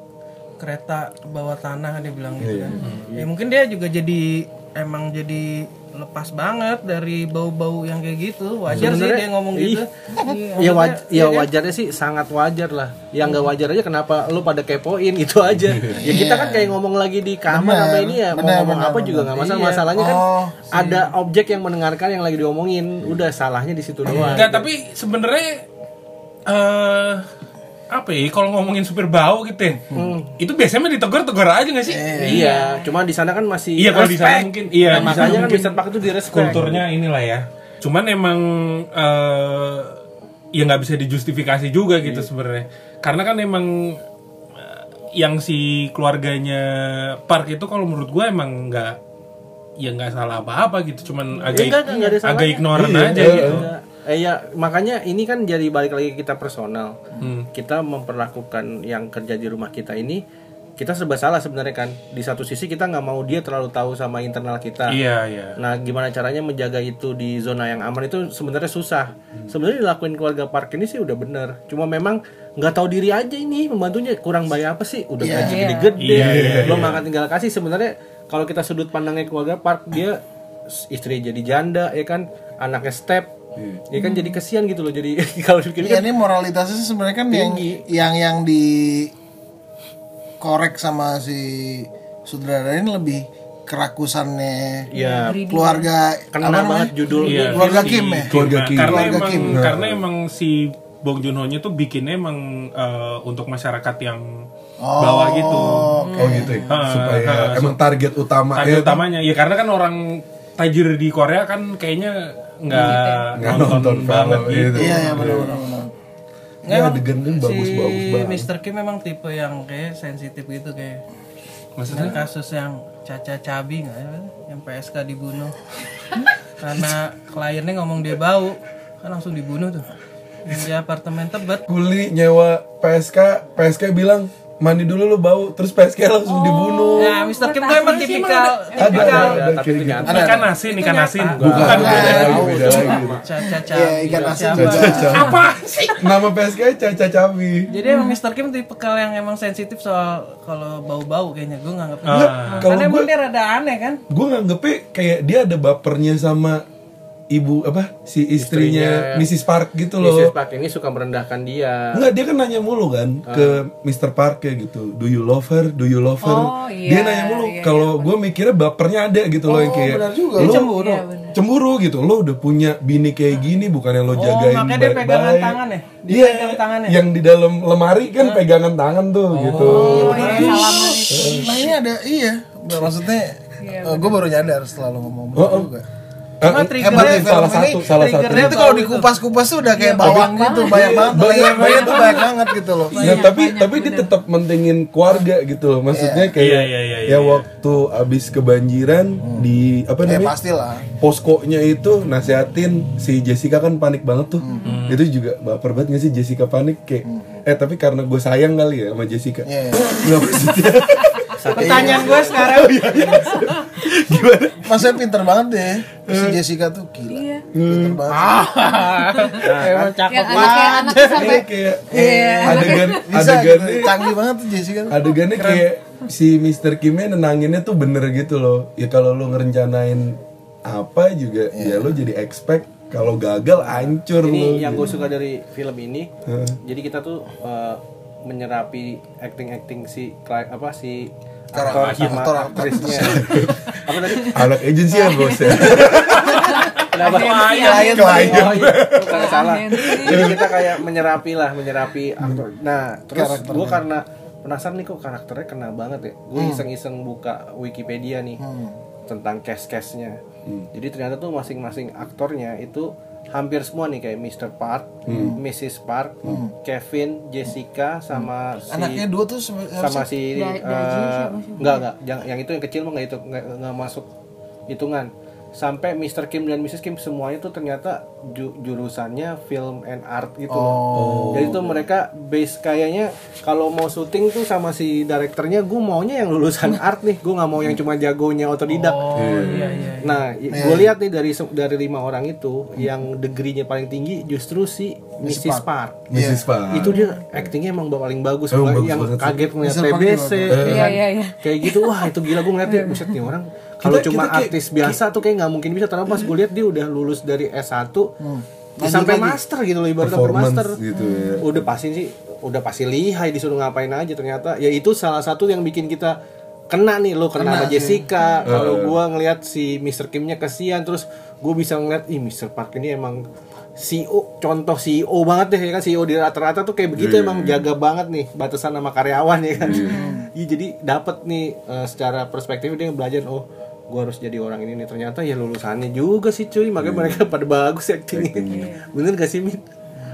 kereta ke bawah tanah dia bilang gitu kan. Ya mungkin dia juga jadi emang jadi lepas banget dari bau-bau yang kayak gitu. Wajar sih Sebenarnya, dia ngomong gitu. <laughs> Ya, waj ya iya kan? wajarnya sih sangat wajar lah. Yang nggak wajar aja kenapa lu pada kepoin gitu aja. <laughs> ya kita kan kayak ngomong lagi di kamar sama ini ya mau ngomong benar, apa juga nggak masalah. Iya. Masalahnya kan Oh, ada objek yang mendengarkan yang lagi diomongin. Udah salahnya di situ doang. Enggak, tapi sebenarnya eh apa ya kalau ngomongin supir bau gitu ya. Itu biasanya mah ditegur-tegur aja gak sih? Iya, cuma di sana kan masih Iya, kalau di sana mungkin- iya, Nah, makanya kan Mr. Park itu di respect. kulturnya inilah ya. Cuman emang eh ya nggak bisa dijustifikasi juga gitu sebenarnya. Karena kan emang eh, yang si keluarganya Park itu kalau menurut gue emang nggak ya nggak salah apa-apa gitu. Cuman agak enggak, enggak, enggak ada agak ignoran Iya, aja iya. gitu. Ya, eh ya makanya ini kan jadi balik lagi ke kita personal. Hmm. Kita memperlakukan yang kerja di rumah kita ini kita serba salah sebenarnya kan di satu sisi kita nggak mau dia terlalu tahu sama internal kita Iya, iya. Nah, gimana caranya menjaga itu di zona yang aman itu sebenarnya susah. Sebenarnya dilakuin keluarga Park ini sih udah bener. Cuma memang nggak tahu diri aja ini pembantunya kurang baik apa sih? Udah gaji gede-gede, Iya, iya, belum makan tinggal kasih. Sebenarnya kalau kita sudut pandangnya keluarga Park dia istri jadi janda ya kan, anaknya step. Ya kan jadi kesian gitu loh. Jadi <laughs> kalau Iya dipikir ini moralitasnya sih sebenarnya kan yang Tinggi. yang yang di korek sama si sutradara ini lebih kerakusannya ya keluarga kena apa namanya? banget judul Iya, Keluarga si Kim ya? Keluarga Kim. Karena Keluarga emang Kim. karena emang si Bong Joon Ho-nya tuh bikinnya emang eh, untuk masyarakat yang bawah gitu. Oh gitu ya. Supaya ah, emang target utama Target utamanya ya karena kan orang tajir di Korea kan kayaknya nggak Nggak nonton, nonton banget film, gitu. Iya ya benar benar benar. Ini adegan kan bagus-bagus si banget. Mr. Kim memang tipe yang kayak sensitif gitu kayak Maksudnya kasus yang Caca Cabi nggak ya? Yang PSK dibunuh Karena kliennya ngomong dia bau Kan langsung dibunuh tuh di apartemen Tebet Kuli nyewa PSK, PSK bilang mandi dulu lu bau, terus PSK langsung dibunuh. Ya Mr. Kim tuh emang tipikal Ada, Tipikal ada, gitu. Ikan asin, ikan asin. Bukan, Bukan, beda beda. lagi, beda lagi. Caca Iya Cabi ikan asin. Apa sih? Nama PSK Caca Cabi. Jadi emang Mr. Kim tipikal yang emang sensitif soal kalau bau-bau kayaknya gue nganggep Ah. Karena emang dia rada aneh kan Gue nganggepnya kayak dia ada bapernya sama ibu apa si istrinya, Istrinya. Mrs. Park gitu Mrs. loh. Park ini suka merendahkan dia. Enggak, dia kan nanya mulu kan ke Mr. Park kayak gitu. Do you love her? Do you love her? Oh, iya, dia nanya mulu. iya, Kalau gue mikirnya bapernya ada gitu loh yang kayak benar juga. lo cemburu. Iya, benar. cemburu gitu. Lo udah punya bini kayak gini bukan yang lo Oh, jagain makanya dia pegangan tangan ya? Dia Iya, pegang tangannya? yang di dalam lemari kan pegangan tangan tuh gitu. Oh, iya, salaman itu. Nah ini ada iya maksudnya gue baru nyadar setelah lo ngomong Oh, oh. juga. Cuma Eh, triggernya Hebat nih salah film satu, ini. salah satu. triggernya Itu kalau dikupas-kupas tuh udah kayak Iya, bawang gitu, banyak banget. Layer-layer tuh banyak banget gitu loh. Ya, tapi tapi dia tetap mentingin keluarga gitu loh. Maksudnya kayak Iya, iya, iya, ya waktu abis kebanjiran di apa Ya namanya? pastilah. Poskonya itu nasehatin si Jessica kan panik banget tuh. Itu juga baper banget gak sih Jessica panik kayak eh tapi karena gue sayang kali ya sama Jessica. Iya. iya. Nggak maksudnya. Pertanyaan gue sekarang Gimana? Masnya pinter banget deh. Si Jessica tuh gila. Iya. Pinter banget. Emang cakep Yang anaknya anaknya sampai kayak adegan Bisa adegan gitu. Canggih banget tuh Jessica tuh. adegannya kayak si Mr. Kimnya nenanginnya tuh bener gitu loh ya kalau lo ngerencanain apa juga ya lo jadi expect kalau gagal hancur ini yang gue suka dari film ini jadi kita tuh eh, menyerapi acting acting si apa si aktor sama aktor, aktrisnya. <laughs> Apa tadi? Anak agensi ya bos ya? <laughs> Kenapa? Klien, klien. Bukan salah. Jadi kita kayak menyerapi lah, menyerapi aktor. Nah, terus gue karena penasaran nih kok karakternya kena banget ya. Gue iseng-iseng buka Wikipedia nih tentang cast-castnya. Jadi ternyata tuh masing-masing aktornya itu hampir semua nih kayak Mr. Park, Mrs. Park, Kevin, Jessica, sama si Anaknya dua tuh sebe- sama si Da- eh, siapa sih? enggak enggak yang, yang itu yang kecil mah enggak itu enggak, enggak masuk hitungan sampai Mr. Kim dan Mrs. Kim semuanya tuh ternyata ju- jurusannya film and art gitu loh. Jadi tuh mereka base kayaknya kalau mau syuting tuh sama si direkturnya gue maunya yang lulusan <laughs> art nih, gue nggak mau yang cuma jagonya otodidak. Oh iya iya Nah, gue lihat nih dari dari lima orang itu yang degree-nya paling tinggi justru si Mrs. Park. Mrs. Park Itu dia actingnya emang paling bagus, Emang bagus yang banget kaget ngeliat. Park TBC, ya Iya, kan? iya, iya. kayak gitu wah itu gila gue ngeliatnya buset nih orang kalau Kita- cuma kita kayak- artis biasa tuh kayak nggak mungkin bisa karena pas gue lihat dia udah lulus dari S1 dia sampai master gitu loh ibarat sampai Performance master. gitu ya. udah pasti sih udah pasti lihai disuruh ngapain aja ternyata. Ya itu salah satu yang bikin kita kena nih lo kena, sama Jessica. Kalau gua ngelihat si Mr. Kimnya kesian terus gue bisa ngeliat ih Mr. Park ini emang CEO contoh CEO banget deh ya kan? CEO di rata-rata tuh kayak begitu emang jaga banget nih batasan sama karyawan ya kan? Iya, jadi dapat nih eh, secara perspektif dia belajar oh gue harus jadi orang ini nih ternyata ya lulusannya juga sih cuy makanya mereka pada bagus actingnya <laughs> bener gak sih Min?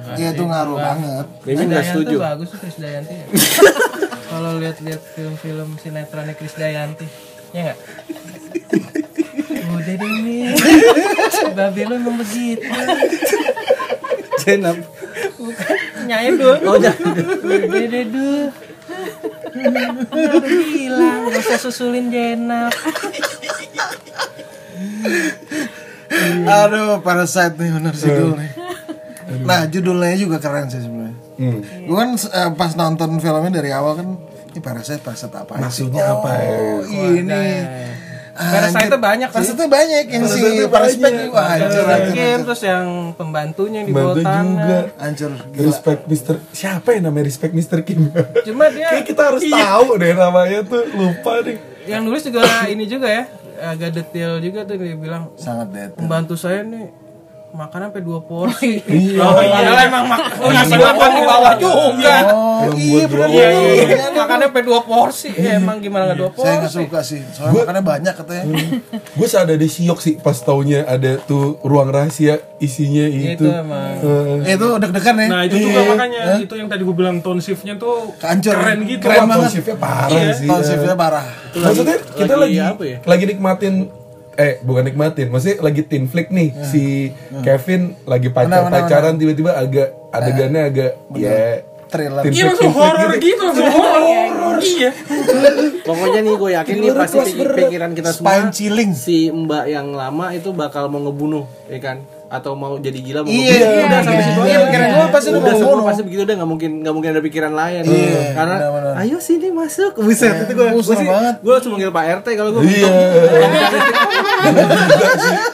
Iya itu ngaruh banget. Mimin gak Dayanti setuju bagus tuh Chris Dayanti ya. <laughs> Kalau lihat-lihat film-film sinetronnya Chris Dayanti, ya nggak? <laughs> Udah deh nih, babe lu emang begitu. Jenap Nyanyi dulu. Oh Udah deh. Udah bilang gak usah susulin Jenap. Aduh, Parasite nih bener sih dulu nih. Nah, judulnya juga keren sih sebenarnya. Hmm. Gue kan eh, pas nonton filmnya dari awal kan ini Parasite Parasite apa sih? Maksudnya apa ya? Oh, ini. Parasite Anjir. banyak sih. Parasite banyak yang si Parasite wah hancur. Mungkin terus yang pembantunya di bawah Bantu juga. Hancur. Gila. Respect Mr. Siapa yang namanya Respect Mr. Kim? Cuma dia Kayak kita harus tahu deh namanya tuh lupa nih. yang nulis juga ini juga ya agak detail juga tuh dia bilang Sangat dead. pembantu saya nih makan sampai dua porsi. Iya. Oh iya emang mak oh, nasi makan di bawah juga. Oh, iya bener Iya, iya, iya, iya. Makannya sampai dua porsi. Ya, emang gimana nggak dua Saya nggak porsi? suka sih. Soalnya makannya banyak katanya. Gue ada di siok sih pas taunya ada tuh ruang rahasia isinya itu. Itu emang. Eh, Itu deg-degan ya. Nah itu juga makanya itu yang tadi gue bilang tone shiftnya tuh Hancur. keren gitu. Keren banget. konsepnya parah Iya. sih. Tone shiftnya parah. Maksudnya kita lagi lagi apa ya? lagi nikmatin eh bukan nikmatin, maksudnya lagi teen flick nih si Kevin lagi pacar pacaran tiba-tiba agak adegannya agak ya Thriller. Iya flick, langsung teen flick horor gitu. gitu, langsung horor. Iya. Pokoknya nih gue yakin nih pasti pik- pikiran kita semua Spine chilling. si Mbak yang lama itu bakal mau ngebunuh, ya kan? Atau mau jadi gila mau Iya, iya, udah sampai iya. situ Iya, pikiran gua pasti udah mau semua pasti begitu udah nggak mungkin nggak mungkin ada pikiran lain. Iya, Karena benar-benar. ayo sini masuk. Buset itu gue Gua seneng banget. Gue langsung manggil Pak RT kalau gue Iya. <laughs>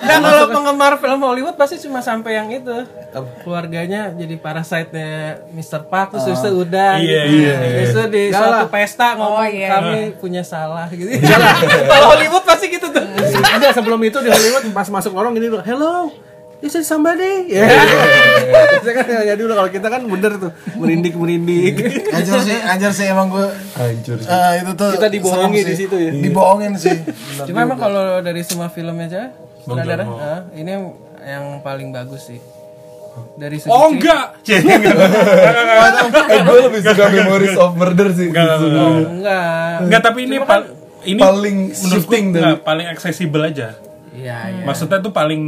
Dan kalau penggemar film Hollywood pasti cuma sampai yang itu. Keluarganya jadi parasite-nya Mr. Park terus itu udah. Iya, gitu. iya, Terus itu di suatu pesta ngomong Oh, iya. kami punya salah gitu. <laughs> Kalau Hollywood pasti gitu tuh. Enggak sebelum itu di Hollywood pas masuk orang gini dulu, hello, this is somebody. Ya. Saya kan ya dulu kalau kita kan bener tuh merindik merindik. <laughs> Anjir sih, anjir sih emang gue Hancur sih. eh, itu tuh Kita dibohongi serem di situ ya. Dibohongin sih. Cuma emang kalau dari semua filmnya aja, saudara, ah, ini yang, paling bagus sih. Dari segi Oh enggak. <laughs> Cek. eh gue lebih suka Memories of Murder sih. Enggak, enggak, enggak. Oh, enggak. Enggak, tapi ini pal ini paling shifting enggak, paling aksesibel aja. Iya, iya. Maksudnya tuh paling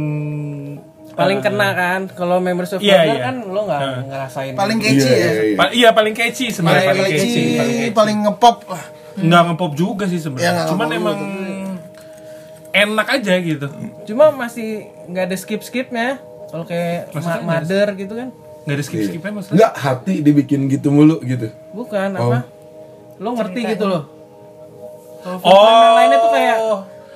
Paling kena kan. Kalau Memories of Iya, Murder iya. kan lo nggak ngerasain. Paling catchy Iya, ya. iya, iya. Pa- iya paling catchy sebenarnya Paling paling catchy, catchy, paling catchy. paling ngepop lah. Nggak ngepop juga sih Ya, sebenarnya. nggak Cuman ngepop emang enak aja gitu. Cuma masih nggak ada skip skipnya. Kalau kayak ma- Mother gitu kan. Nggak ada skip skipnya maksudnya. Enggak hati dibikin gitu mulu gitu. Bukan apa? Lo ngerti gitu loh. Kalau Oh. yang lainnya tuh kayak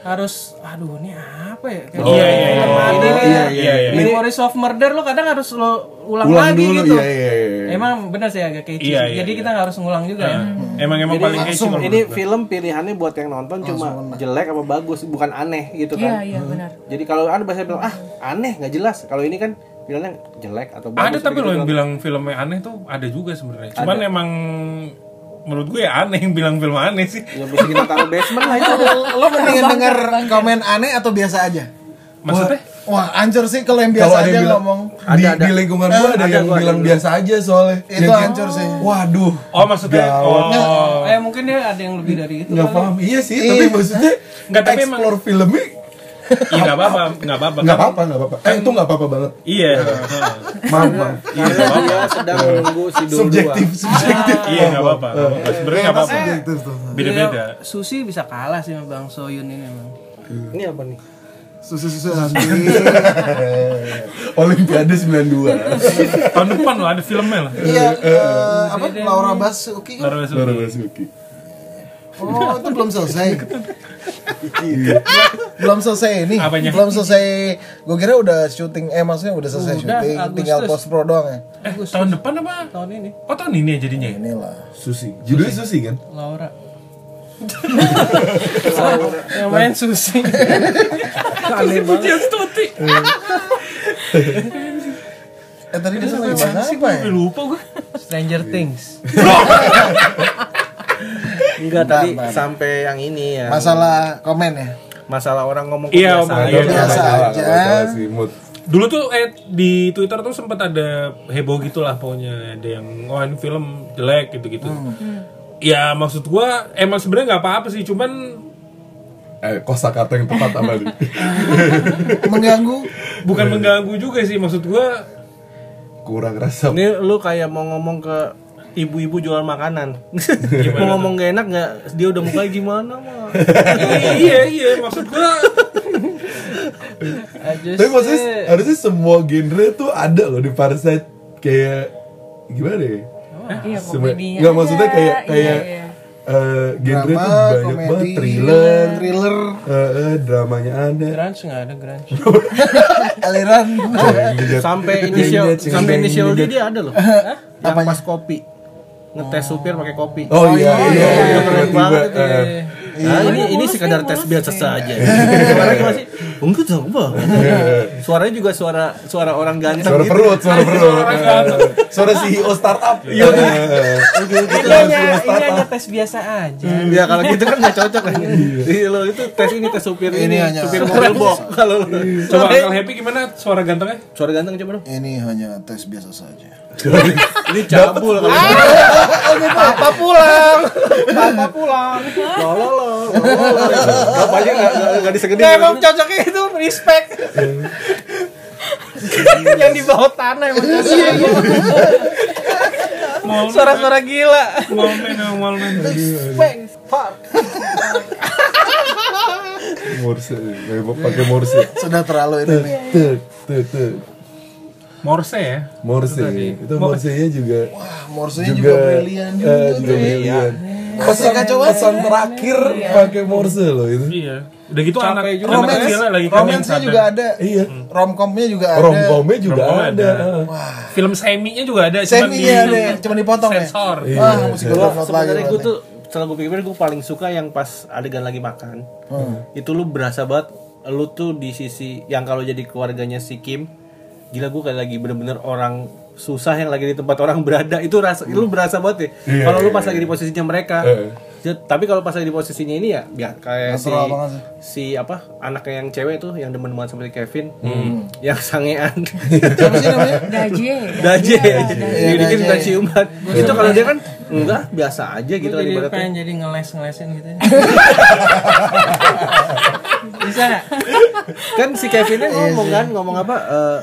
harus aduh ini apa ya? Kayak Iya, iya, iya. film Mother, Iya, iya, iya, iya. Memories of Murder lo kadang harus lo ulang, Ulang lagi dulu, gitu. iya, iya, iya. Emang benar sih agak catchy. Iya, iya, Jadi iya. kita nggak harus ngulang juga ya. Emang emang Jadi paling langsung kalau Ini film pilihannya buat yang nonton cuma jelek apa bagus, bukan aneh gitu Iya, kan. iya benar. Jadi kalau ada bahasa bilang ah aneh nggak jelas. Kalau ini kan bilangnya jelek atau bagus. Ada tapi begitu lo yang doang. bilang filmnya aneh tuh ada juga sebenarnya. Cuman emang menurut gue ya aneh yang bilang film aneh sih. ya bisa kita taruh basement lah itu. Lo mendingan denger komen aneh atau biasa aja? Maksudnya? Wah, hancur sih kalau yang Kalau biasa ada aja yang bilang ngomong. di, di lingkungan gua ada, Ada yang gua, ada bilang gua. biasa aja soalnya. Itu kayak, hancur sih. Waduh. Oh maksudnya oh Eh mungkin dia ada yang lebih dari itu. Nggak kali. paham. Iya sih, tapi maksudnya Nggak, tapi emang- explore filmnya iya nggak apa-apa nggak apa-apa. nggak apa-apa, nggak apa-apa. Eh, itu nggak apa-apa banget. Iya. Maaf, maaf. Karena dia sedang menunggu si Dul Subjektif, dua. subjektif. Iya nggak apa-apa. apa-apa. Sebenarnya nggak apa-apa. Subjektif tuh. Beda-beda. Iya, Susi bisa kalah sih sama Bang Soyun ini emang. Ini apa nih? Susu-susu nanti. Olimpiade 92. Tahun depan loh ada filmnya lah. Iya, eh, apa Laura Basuki kan? Laura Laura Basuki. Oh, itu belum selesai. belum selesai ini. Apanya? Belum selesai. Gue kira udah syuting eh maksudnya udah selesai Udah, syuting, Agustus. tinggal post pro doang ya. Eh tahun depan apa? Tahun ini Oh tahun ini ya jadinya. ya? Inilah. Susi. Judulnya Susi kan? Laura. <laughs> yang main Susi. Aneh banget. Dia Stuti. Eh tadi dia sampai mana apa ya? Gue lupa gue. Stranger Things. <laughs> Enggak Bentar, tadi bentar. sampai yang ini ya. Masalah komen ya. Masalah orang ngomong Iya, kebiasaan. Bang. Ada Iya, biasa masalah, aja. Dulu tuh eh di Twitter tuh sempat ada heboh gitulah pokoknya ada yang oh ini film jelek gitu-gitu. Ya maksud gua emang sebenarnya nggak apa-apa sih, cuman Eh, kosakata yang tepat apa nih? <laughs> Mengganggu. bukan mengganggu juga sih maksud gua Kurang rasa. Ini lu kayak mau ngomong ke ibu-ibu jual makanan. Mau ngomong gak enak nggak? Dia udah mukanya gimana mah? <laughs> iya iya maksud gua Tapi maksudnya harusnya semua genre tuh ada loh di Parasite kayak gimana ya? Iya, Semua- komedinya. Nggak maksudnya kayak Iya, kayak iya. eh, genre Drama, tuh banyak komedi, banget thriller, thriller, eh, eh, dramanya ada. Grunge nggak ada grunge. <laughs> aliran. sampai inisial sampai inisial dia ada loh. Yang Apanya? pas kopi. Ngetes supir pakai kopi. Oh iya, iya, iya, iya, keren tiba-tiba, banget itu. eh, Nah, ini ini sekadar tes biasa saja. <laughs> Suaranya masih enggak tahu <laughs> apa. Suaranya juga suara suara orang ganteng Suara gitu. perut, suara perut. Eh, Suara CEO startup. Iya. ini hanya ini hanya tes biasa aja. Ya kalau gitu kan nggak cocok kan. Iya lo itu tes ini tes supir ini, supir mobil box. <laughs> Kalau coba Happy gimana suara gantengnya suara ganteng coba dong. Ini hanya tes biasa saja. <laughs> Ini cabul kalau Papa pulang. Papa pulang. lo lo. Bapaknya nggak nggak- nggak disegedin. Emang cocoknya itu respect. <laughs> yang di bawah tanah emang cocoknya. Suara-suara gila. Ya Walman Bang, fuck. <laughs> Morse, eh, pakai Morse. Sudah terlalu ini. Tuh, tuh, tuh. Morse ya Morse, itu Morse-nya juga Wah, morsenya juga, brilian juga. eh, juga brilian. Pesan pesan terakhir pakai Morse loh itu. iya udah gitu anak Capek juga. anak Romance, kecilnya lagi romance-nya sadar. juga ada. Iya. Romcomnya juga ada. Romcomnya juga Romcom ada. ada. film semi-nya juga ada Semi di ya ada, cuma dipotong ya. sensor Wah, mesti gue lagi. Sebenarnya gue tuh setelah gue pikir gue paling suka yang pas adegan lagi makan. Itu lu berasa banget lu tuh di sisi yang kalau jadi keluarganya si Kim gila gue kayak lagi bener-bener orang susah yang lagi di tempat orang berada itu rasa lu berasa banget ya Iya, kalau lu iya, pas lagi di posisinya mereka. Ya, tapi kalau pas lagi di posisinya ini ya biar kayak si banget si apa anaknya yang cewek tuh yang demen banget sama si Kevin yang sangean <laughs> Siapa sih namanya? Daje. Daje, Iya, jadi kan kita ciuman. Itu kalau dia kan enggak biasa aja gitu kan jadi ibaratnya. pengen jadi ngeles-ngelesin gitu. ya. <laughs> Bisa? Kan si Kevinnya ngomong kan, ngomong apa? eh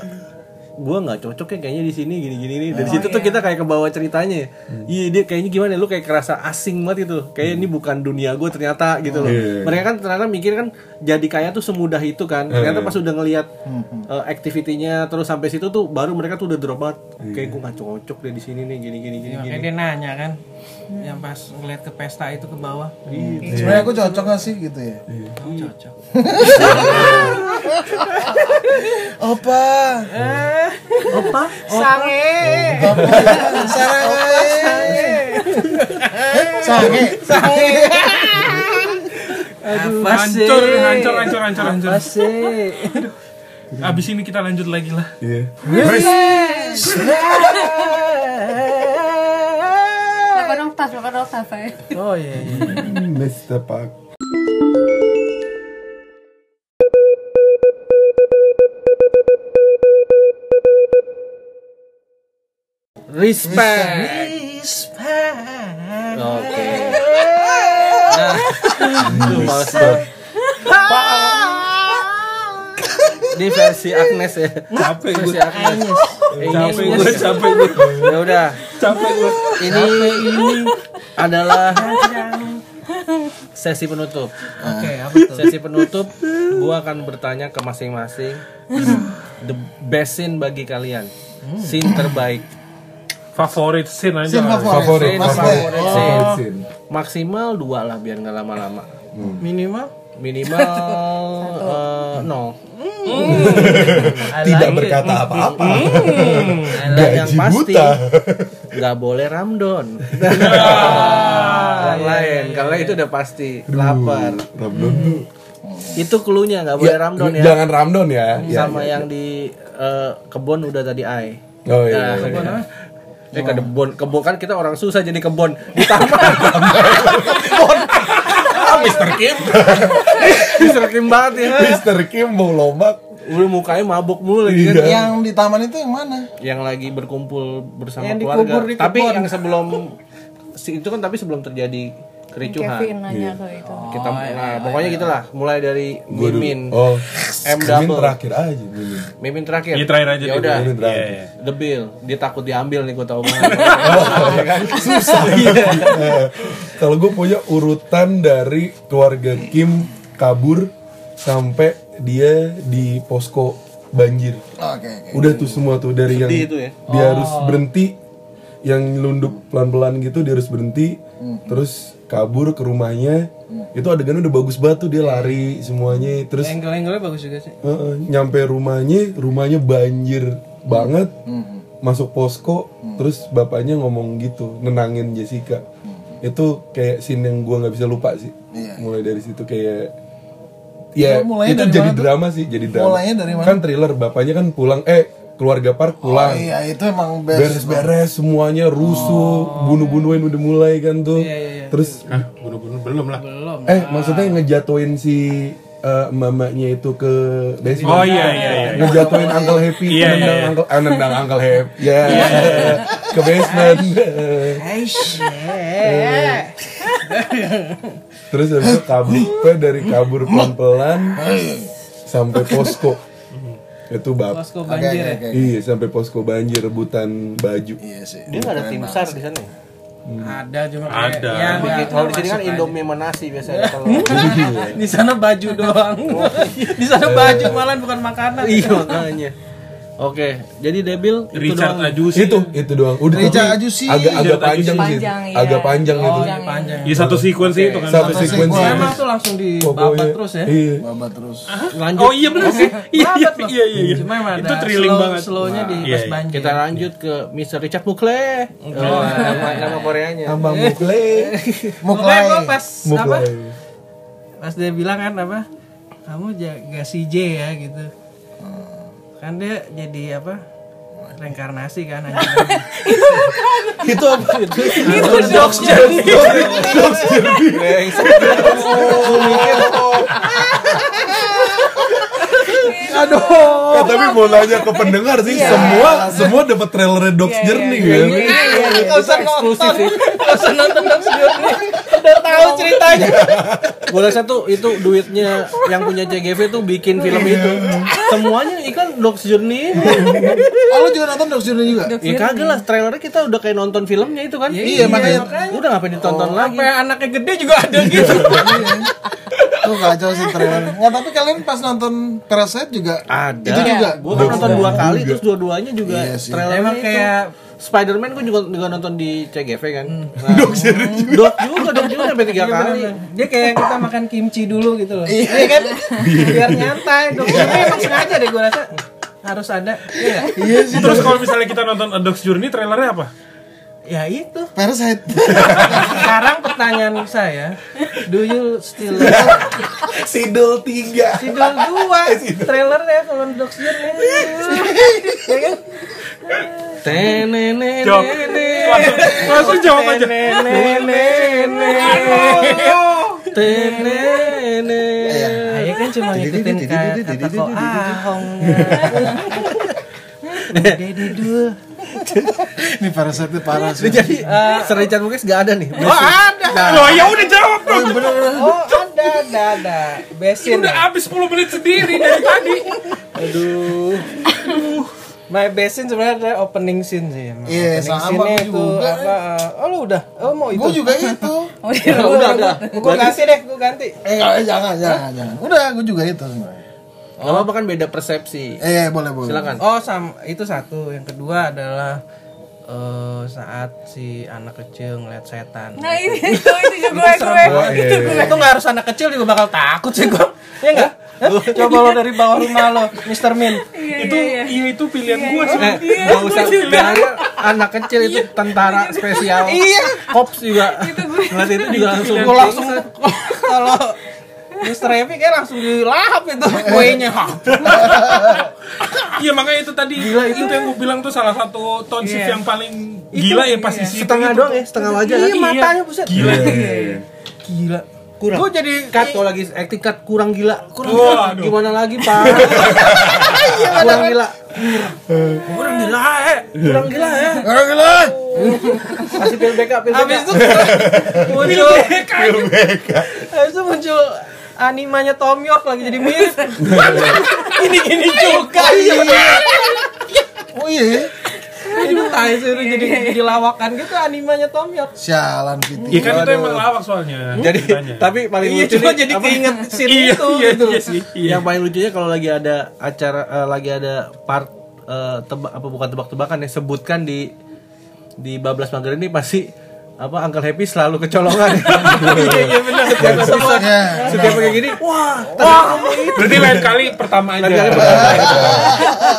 gua nggak cocok ya kayaknya di sini gini gini nih dari situ tuh kita kayak kebawa ceritanya ya. iya dia kayaknya gimana lu kayak kerasa asing banget itu kayak ini bukan dunia gue ternyata gitu loh Iya. mereka kan ternyata mikir kan jadi kaya tuh semudah itu kan ternyata pas udah ngelihat eh, activity-nya terus sampai situ tuh baru mereka tuh udah drop banget kayak gue nggak cocok deh di sini nih gini gini gini Ya, gini dia nanya kan. Yang pas ngeliat ke pesta itu ke bawah. Sebenarnya aku cocok gak sih gitu ya? Cocok. <laughs> <laughs> Opa, apa Sange. sange, sange. Apa sih? hancur hancur hancur hancur hancur Apa sih? abis ini kita lanjut lagi lah Iya. Delapan oktav, delapan oktav ya. Oh iya. iya. Mr. Park. Respect oke nah Aduh, males banget. Ini versi Agnes ya. capek gue Versi Agnes. capek gue capek gue Ya udah. capek gue Ini adalah sesi penutup. Oke, apa tuh? Sesi penutup, gua akan bertanya ke masing-masing the best scene bagi kalian. Scene terbaik. Favorit scene aja Scene favorit. Favorit, Scene favorit. favorit Oh. scene. Scene. Maksimal dua lah biar nggak lama-lama. Minimal Minimal eh, nol. Tidak berkata apa-apa. Dan yang Gaji pasti buta. nggak boleh ramdon. <laughs> yang lain, karena itu udah pasti lapar. Ramdon tuh. Itu klunya nggak boleh ramdon ya. Jangan Ramdon ya. Ya, Sama ya, yang di eh, kebon udah tadi ai. ya. Oh iya. Nah, iya, iya. Eh ke kebon, kebon kan kita orang susah jadi kebon di taman. kebon. Mr. Kim. Mr. Kim banget ya. Mr. Kim mau lombak. Udah mukanya mabuk mulu lagi kan. Iya. Yang di taman itu yang mana? Yang lagi berkumpul bersama Yang keluarga. dikubur di tapi yang sebelum si- itu kan tapi sebelum terjadi kericuhan. Kevin nanya ke itu. Kita nah, pokoknya gitulah, mulai dari Gua dulu- Mimin. Oh, M Mimin double. terakhir aja Mimin. Mimin terakhir. Iya terakhir aja Ya udah. Mimin terakhir. Iya, iya. The Bill, dia takut diambil nih gue tau banget. <laughs> Ya kan? Susah. <laughs> Kalau gue punya urutan dari keluarga Kim kabur sampai dia di posko banjir. Oke, oke. Udah tuh semua tuh dari yang Sedih itu ya? dia harus berhenti yang nyelundup pelan-pelan gitu dia harus berhenti terus kabur ke rumahnya. Itu adegannya udah bagus banget tuh dia lari semuanya terus Angle-angle bagus juga sih. Heeh, nyampe rumahnya rumahnya banjir banget. Masuk posko terus bapaknya ngomong gitu nenangin Jessica. Itu kayak scene yang gua nggak bisa lupa sih. Iya. mulai dari situ kayak ya Itu mulainya itu dari jadi mana tuh? drama sih jadi drama. Mulainya dari mana? kan thriller bapaknya kan pulang eh keluarga park Oh pulang. iya itu emang best. beres-beres semuanya rusuh bunuh-bunuhin udah mulai kan tuh terus? Hah, bunuh-bunuh? Belum lah. eh maksudnya ngejatuhin si eh, mamanya itu ke basement? Oh iya iya iya. ngejatuhin Uncle Happy Iya, nendang iya, iya. Uncle ah, nendang Uncle Happy ya. Ke basement. Terus habis itu kabur dari kabur pelan-pelan sampai posko. Itu bab. Posko banjir oke, ya. iya sampai posko banjir rebutan baju. Iya sih. Dia nggak ada tim besar di sana. Ya? Ada cuma kayak Ada. ya, nggak- Kalau di sini kan. Indomie sama nasi biasanya <laughs> kalau. Di sana baju doang. Di sana baju malah bukan makanan. iya makanya. Oke, jadi Debil itu Richard doang. Ajusi. itu itu doang udah Richard Ajusi. agak agak panjang sih Panjang, iya. agak panjang itu Panjang. Iya satu sequence itu kan. satu Satu sequence. Emang tuh langsung di babat terus ya. iya. Babat terus. Lanjut. Oh iya benar sih. Iya iya iya iya. iya. Cuma emang Itu ada thrilling slow, banget. Slownya di Iya, pas iya. banjir. Kita lanjut ke Mr. Richard Mukle. Oh, nama, nama Koreanya. sama mukle <laughs> Pokoknya gue pas apa? mukle Pas dia bilang kan apa? Kamu jaga si J ya gitu. Kan dia jadi apa? Reinkarnasi kan anjing. itu apa itu? Itu dogs journey. Aduh. Eh, tapi mau nanya ke pendengar sih, semua semua dapat trailer Dogs Journey kan. Gak usah nonton. Gak usah nonton dogs journey. Udah tahu ceritanya. <laughs> Gue rasa tuh itu duitnya yang punya CGV tuh bikin film itu. Semuanya iklan Dogs Journey. Oh, lu juga nonton Dogs Journey juga? Ya kagak lah, trailernya kita udah kayak nonton filmnya itu kan. Iya, makanya. Udah ngapain ditonton lagi? Sampai anaknya gede juga ada gitu. <laughs> Tuh kacau sih trailer. Nggak, tapi kalian pas nonton Parasite juga Ada. Itu juga. Gue kan nonton dua kali terus dua-duanya juga Iya sih. trailernya Emang itu. kayak Spider-Man gue juga, juga nonton di CGV kan. Nah, Dok juga. Dok juga sampai tiga kali. dia kayak kita makan kimchi dulu gitu loh. Iya kan? Biar nyantai. Dok Journey emang sengaja deh gue rasa harus ada. Iya. Iya. Terus kalau misalnya kita nonton A Dog's Journey trailernya apa? Ya itu. Parasite. <laughs> Sekarang pertanyaan saya, do you still love <laughs> Sidul 3. Sidol 2 trailernya kalau Dogs Journey ya kan Tenene Jawab. Langsung, langsung jawab aja. Tenene. Saya kan cuma ngikutin ka- kata ko ahong <laughs> Dede dul <laughs> Ini Parasite itu parah sih. Jadi Sir Richard Mukes gak ada nih. Oh ada Loh ya udah jawab dong. Oh <laughs> ada ada ada Besin Udah habis 10 menit sendiri dari <laughs> tadi. Aduh. My Besin sebenarnya ada opening scene sih. Iya, Opening sama gua itu juga. apa uh, Oh lu udah Oh mau itu Gue juga itu. Oh, iya. udah udah. Gue ganti deh gue ganti Eh jangan, jangan, jangan. Udah, gue juga itu sebenarnya. Gak apa-apa kan beda persepsi. Eh, boleh, boleh. Silakan. Oh sam itu satu yang kedua adalah eh, saat si anak kecil ngeliat setan Nah ini <laughs> itu itu juga gue gue. Wah, iya, itu gue itu nggak harus anak kecil juga bakal takut sih gue ya nggak Hah? coba lo dari bawah rumah lo Mr. Min Itu iya itu pilihan gua sih. Eh, gak usah anak kecil itu tentara spesial. Iya. Cops juga. Ngeliat itu juga langsung. gue langsung kalau Mr. Happy kayak langsung dilahap itu kuenya Iya makanya itu tadi itu yang gue bilang tuh salah satu tone shift yang paling gila ya pas di situ. setengah itu doang ya, setengah wajah. iya kan? matanya buset Gila. gila Kurang. gue jadi cut kalau lagi acting cut kurang gila. Kurang Waduh. Gimana lagi, <laughs> Pak? kurang gila kurang gila eh kurang gila ya Orang gila. kasih pil backup pil Habis itu <laughs> muncul Habis itu muncul animanya Tom York lagi jadi mirip. <laughs> Gini-gini juga. Oh iya. Aduh, tai suruh jadi jadi lawakan gitu animanya Tom York. Sialan Piti. Iya kan itu emang lawak soalnya. jadi ceritanya. tapi paling Iya, lucu cuma nih, jadi keinget scene iya, itu iya, gitu. iya sih. Iya. yang paling lucunya kalau lagi ada acara eh, lagi ada part eh, tebak apa bukan tebak-tebakan ya sebutkan di di bablas mager ini pasti apa Uncle Happy selalu kecolongan <laughs> iya iya benar setiap episode Ya. setiap kayak gini wah wah Berarti lain kali pertama aja. Lain kali pertama.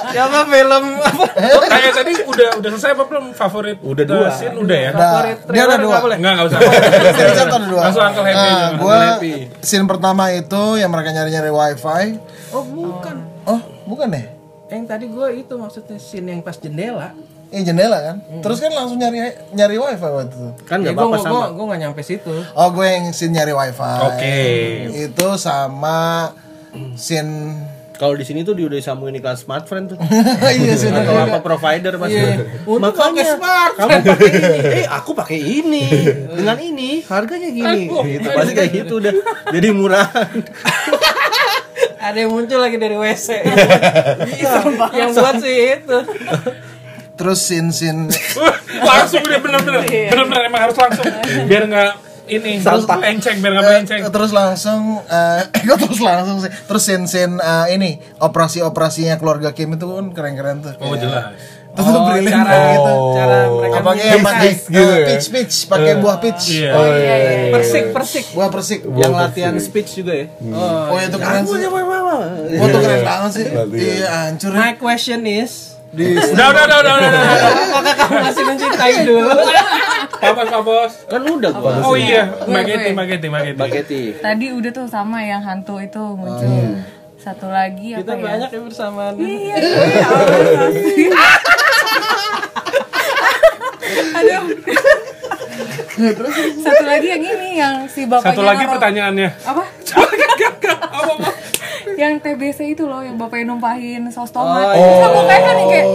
Siapa film apa? Kayak tadi udah udah selesai apa belum favorit? Udah dua. Scene udah ya. Favorit dia ada trailer dua. Enggak enggak usah. <laughs> Ada dua. Langsung Uncle Happy aja. gua scene pertama itu yang mereka nyari-nyari wifi. Oh, bukan. Oh, bukan deh. Yang tadi gue itu maksudnya scene yang pas jendela. Ini jendela kan. Terus kan langsung nyari nyari wifi waktu itu. kan Ya, nggak gue apa-apa sama gue gue nggak nyampe situ. Oh, gue yang scene nyari wifi. Oke. Itu sama scene kalau di sini tuh dia udah disambungin iklan smartphone tuh <laughs> iya sih. atau apa provider pasti Untuk pakai smart. kamu pakai ini eh aku pakai ini dengan ini harganya gini gitu pasti kayak gitu udah jadi murahan <laughs> Ada yang muncul lagi dari WC. yang buat sih itu. Terus scene-scene <laughs> langsung udah bener-bener. Bener-bener emang harus langsung. Biar nggak ini terus enceng biar nggak melenceng. Eh, terus langsung eh <laughs> kok terus langsung sih? Terus scene-scene eh, ini operasi-operasinya keluarga Kim itu kan keren-keren tuh. Oh jelas. itu tuh brilian cara gitu cara mereka yang pakai gitu eh, ya? peach peach pakai buah peach Iya. persik persik. buah persik. Yang latihan speech juga ya? Oh itu keren sih. oh itu keren banget sih. Iya hancur. My question is, di Udah udah udah udah udah. apakah kamu masih mencintai dulu? Papos papos. kan udah gua Oh iya, Mageti. Mageti Mageti. Bageti Tadi udah tuh sama yang hantu itu muncul. Satu lagi apa Kita ya? banyak ya bersamaan. Iya, <laughs> ya. Aduh. Satu lagi yang ini yang si bapaknya Satu lagi naruh- pertanyaannya. apa? Apa apa? Yang TBC itu loh yang bapaknya numpahin saus tomat. Oh, Terus mukanya kan yang kayak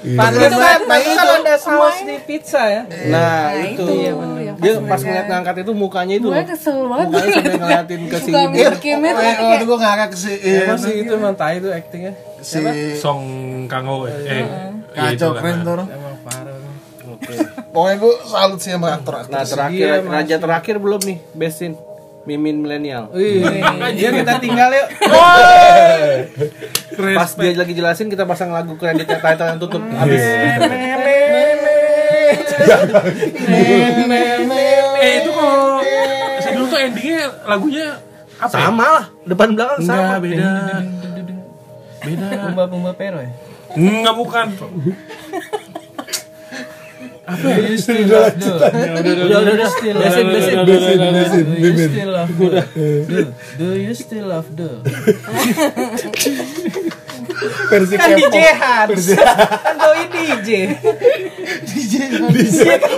Pantesan, Itu kan, itu ada saus di pizza ya. nah Nah, itu itu, yang dia pas ngeliat. ngangkat itu mukanya itu gue kesel banget mukanya sampai ngeliatin ke Suka sini mirip Kimnya tuh oh, kayak itu gue ngakak sih iya, Emang sih itu emang tai itu actingnya. si Song Kango eh. eh iya, itu kacau lah. keren tuh orang. Emang parah. pokoknya gue salut sih sama aktor aktor nah terakhir raja terakhir belum nih besin mimin milenial dia kita tinggal yuk. pas dia lagi jelasin kita pasang lagu kreditnya title yang tutup habis Eh itu kalau saya dulu tuh endingnya lagunya apa? ya? sama lah depan belakang sama Enggak beda. Beda. Pumba pumba pero ya. Enggak bukan. Do you still love the? udah udah udah Still besin? Do you still love the? Do, do you still love the? versi Kan. DJ Hans. Kan doi DJ. DJ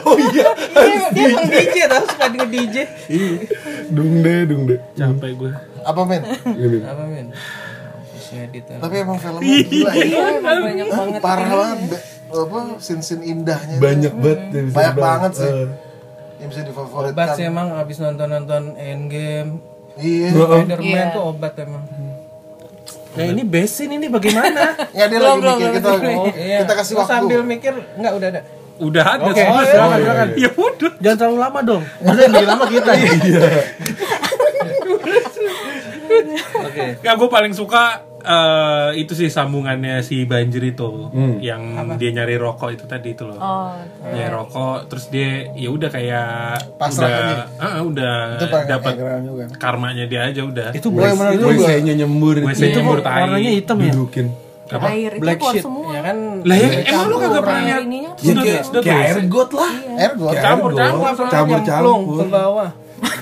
oh iya Dia dia emang DJ tau suka nge DJ. dung deh dung deh Capek gue. apa men Ini. Apa men? Ya. tapi emang filmnya gila ya emang banyak banget. parah banget Be- apa scene scene indahnya banyak banget yang bisa banyak banget sih. Eh, yang bisa Obat difavoritkan sih emang abis nonton-nonton Endgame. Iya. Spider-Man Iya. tuh obat emang. Nah ini besin ini bagaimana? <laughs> Ya dia lagi mikir kita Iya. kita kasih waktu. sambil mikir Enggak udah ada. Udah ada Oke, semua. silakan, silakan. Ya udah. jangan terlalu lama dong. <laughs> Udah yang lebih lama kita. Oke. <laughs> Ya gue paling suka eh, itu sih sambungannya si Banjir itu yang dia nyari rokok itu tadi itu loh. Oh, Nyari rokok terus dia ya udah kayak Pasrah udah aja. ah, udah itu dapat karmanya dia aja udah. itu Gue yang juga. WC-nya nyembur WC itu nyembur tai. warnanya hitam ya? Dudukin. Apa? air itu Black keluar shit. semua. ya kan? Lah ya, emang lu kagak pernah lihat? ininya? Sudah sudah kayak air got lah. Ergo Campur campur. campur nyemplung campur ke bawah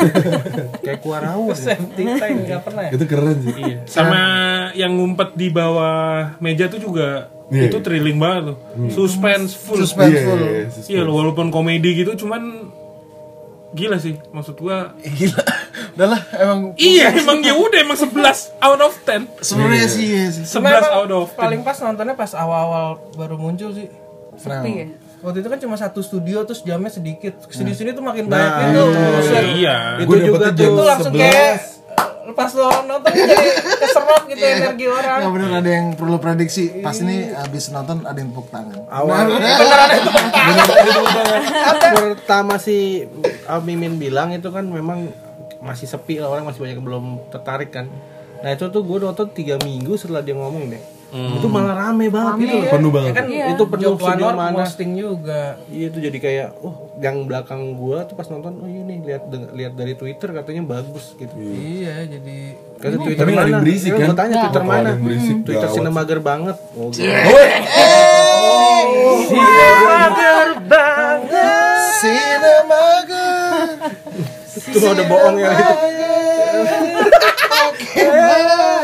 <laughs> kayak kuarawa safety tank nggak pernah ya itu keren sih Iya. Sama yang ngumpet di bawah meja tuh juga Iya, itu iya. thrilling banget tuh. Suspense full. Suspenseful. Iya, iya, Iya, walaupun komedi gitu cuman gila sih maksud gua gila <laughs> Udah lah, emang Iya, emang ya udah emang 11 out of 10. sebenarnya sih iya sih. 11 Cuma out of 10. paling pas nontonnya pas awal-awal baru muncul sih. sepi ya Waktu itu kan cuma satu studio terus jamnya sedikit. Ke sini sini tuh makin banyak itu. Buset. Iya. itu Gua juga tuh Itu langsung kayak pas lo nonton jadi keserap gitu energi orang. Nggak bener ada yang perlu prediksi. Pas ini habis nonton ada yang tepuk tangan. awal <laughs> pertama si Al Mimin bilang itu kan memang masih sepi lah orang masih banyak yang belum tertarik kan nah itu tuh gue nonton tiga minggu setelah dia ngomong deh itu malah rame banget gitu loh. Penuh banget. kan itu penuh studio mana posting juga. iya itu jadi kayak oh gang belakang gua tuh pas nonton oh iya nih lihat lihat dari Twitter katanya bagus gitu Iya, jadi Kata Twitter Tapi nggak ada mana? berisik, Iya, kan? gua tanya Twitter Kalau mana? berisik, Twitter gawat. Cinemager banget. Oh, gitu. Cinemaga. Itu udah bohong ya itu. <laughs>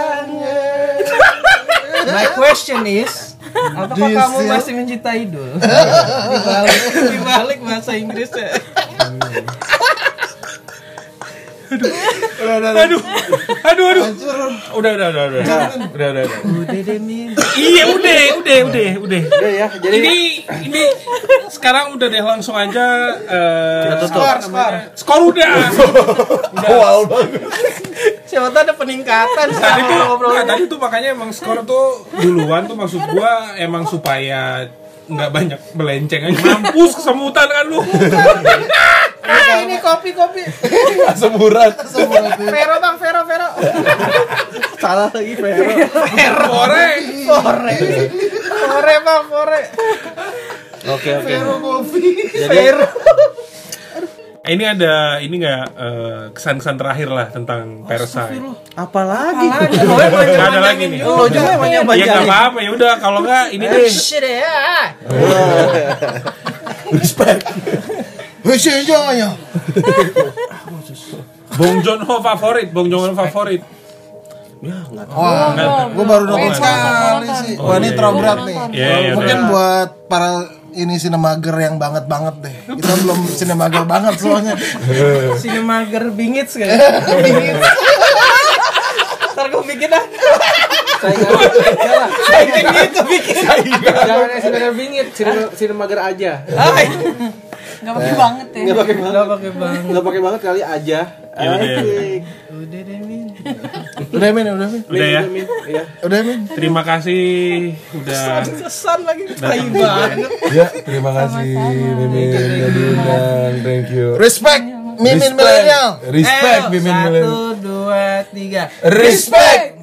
My <laughs> question is, <laughs> apakah kamu still- masih mencintai Idul? <laughs> di balik di balik bahasa Inggrisnya. Aduh. Aduh, aduh. Udah, udah, udah, udah. Udah, udah, udah. Udah deh Min. Iya, udah, udah, udah, udah. Udah ya, jadi Ini ini sekarang udah deh langsung aja eh Skor, skor. skor <laughs> udah. Wow banget. Siapa tahu ada peningkatan tadi tuh setelah ngobrol. nah, tadi tuh makanya emang skor tuh duluan tuh maksud gua emang supaya nggak banyak melenceng aja mampus kesemutan kan lu Ah, ini kopi kopi. Asam urat. Vero bang, Vero Vero. salah lagi Vero. goreng Sore. Sore bang, sore. Oke, oke. Jadi Eh, ini ada ini nggak eh, kesan-kesan terakhir lah tentang Persa Apalagi? <laughs> nggak ada lagi nih. Lo juga emang yang ya nggak apa-apa. Ya udah kalau nggak ini deh. Shit ya. Wih, sih jangan Bong Joon Ho favorit Bong Joon Ho favorit. Wah, gue baru nonton sekali sih. Wah, ini terlalu berat nih. Iya, iya, Mungkin buat para ini sinemager yang banget banget deh. Kita belum sinemager banget soalnya. Sinemager bingits kayak. <laughs> Bingits. Ntar gue bikin ah. Saingan gitu bikin. Jangan yang sinemager bingit, sinema- sinemager aja. Nggak pakai banget ya Nggak pakai banget. Nggak pakai banget. Pakai banget kali aja. Ya udah. Asik. Udah deh Min. Udah min, udah min, udah ya. Iya. udah min. terima kasih udah Kesan lagi. Tai banget. Ya, terima kasih Mimin udah diundang. Thank you. Respect, mimin milenial. Respect Mimin Satu, milenial. dua, tiga. Respect.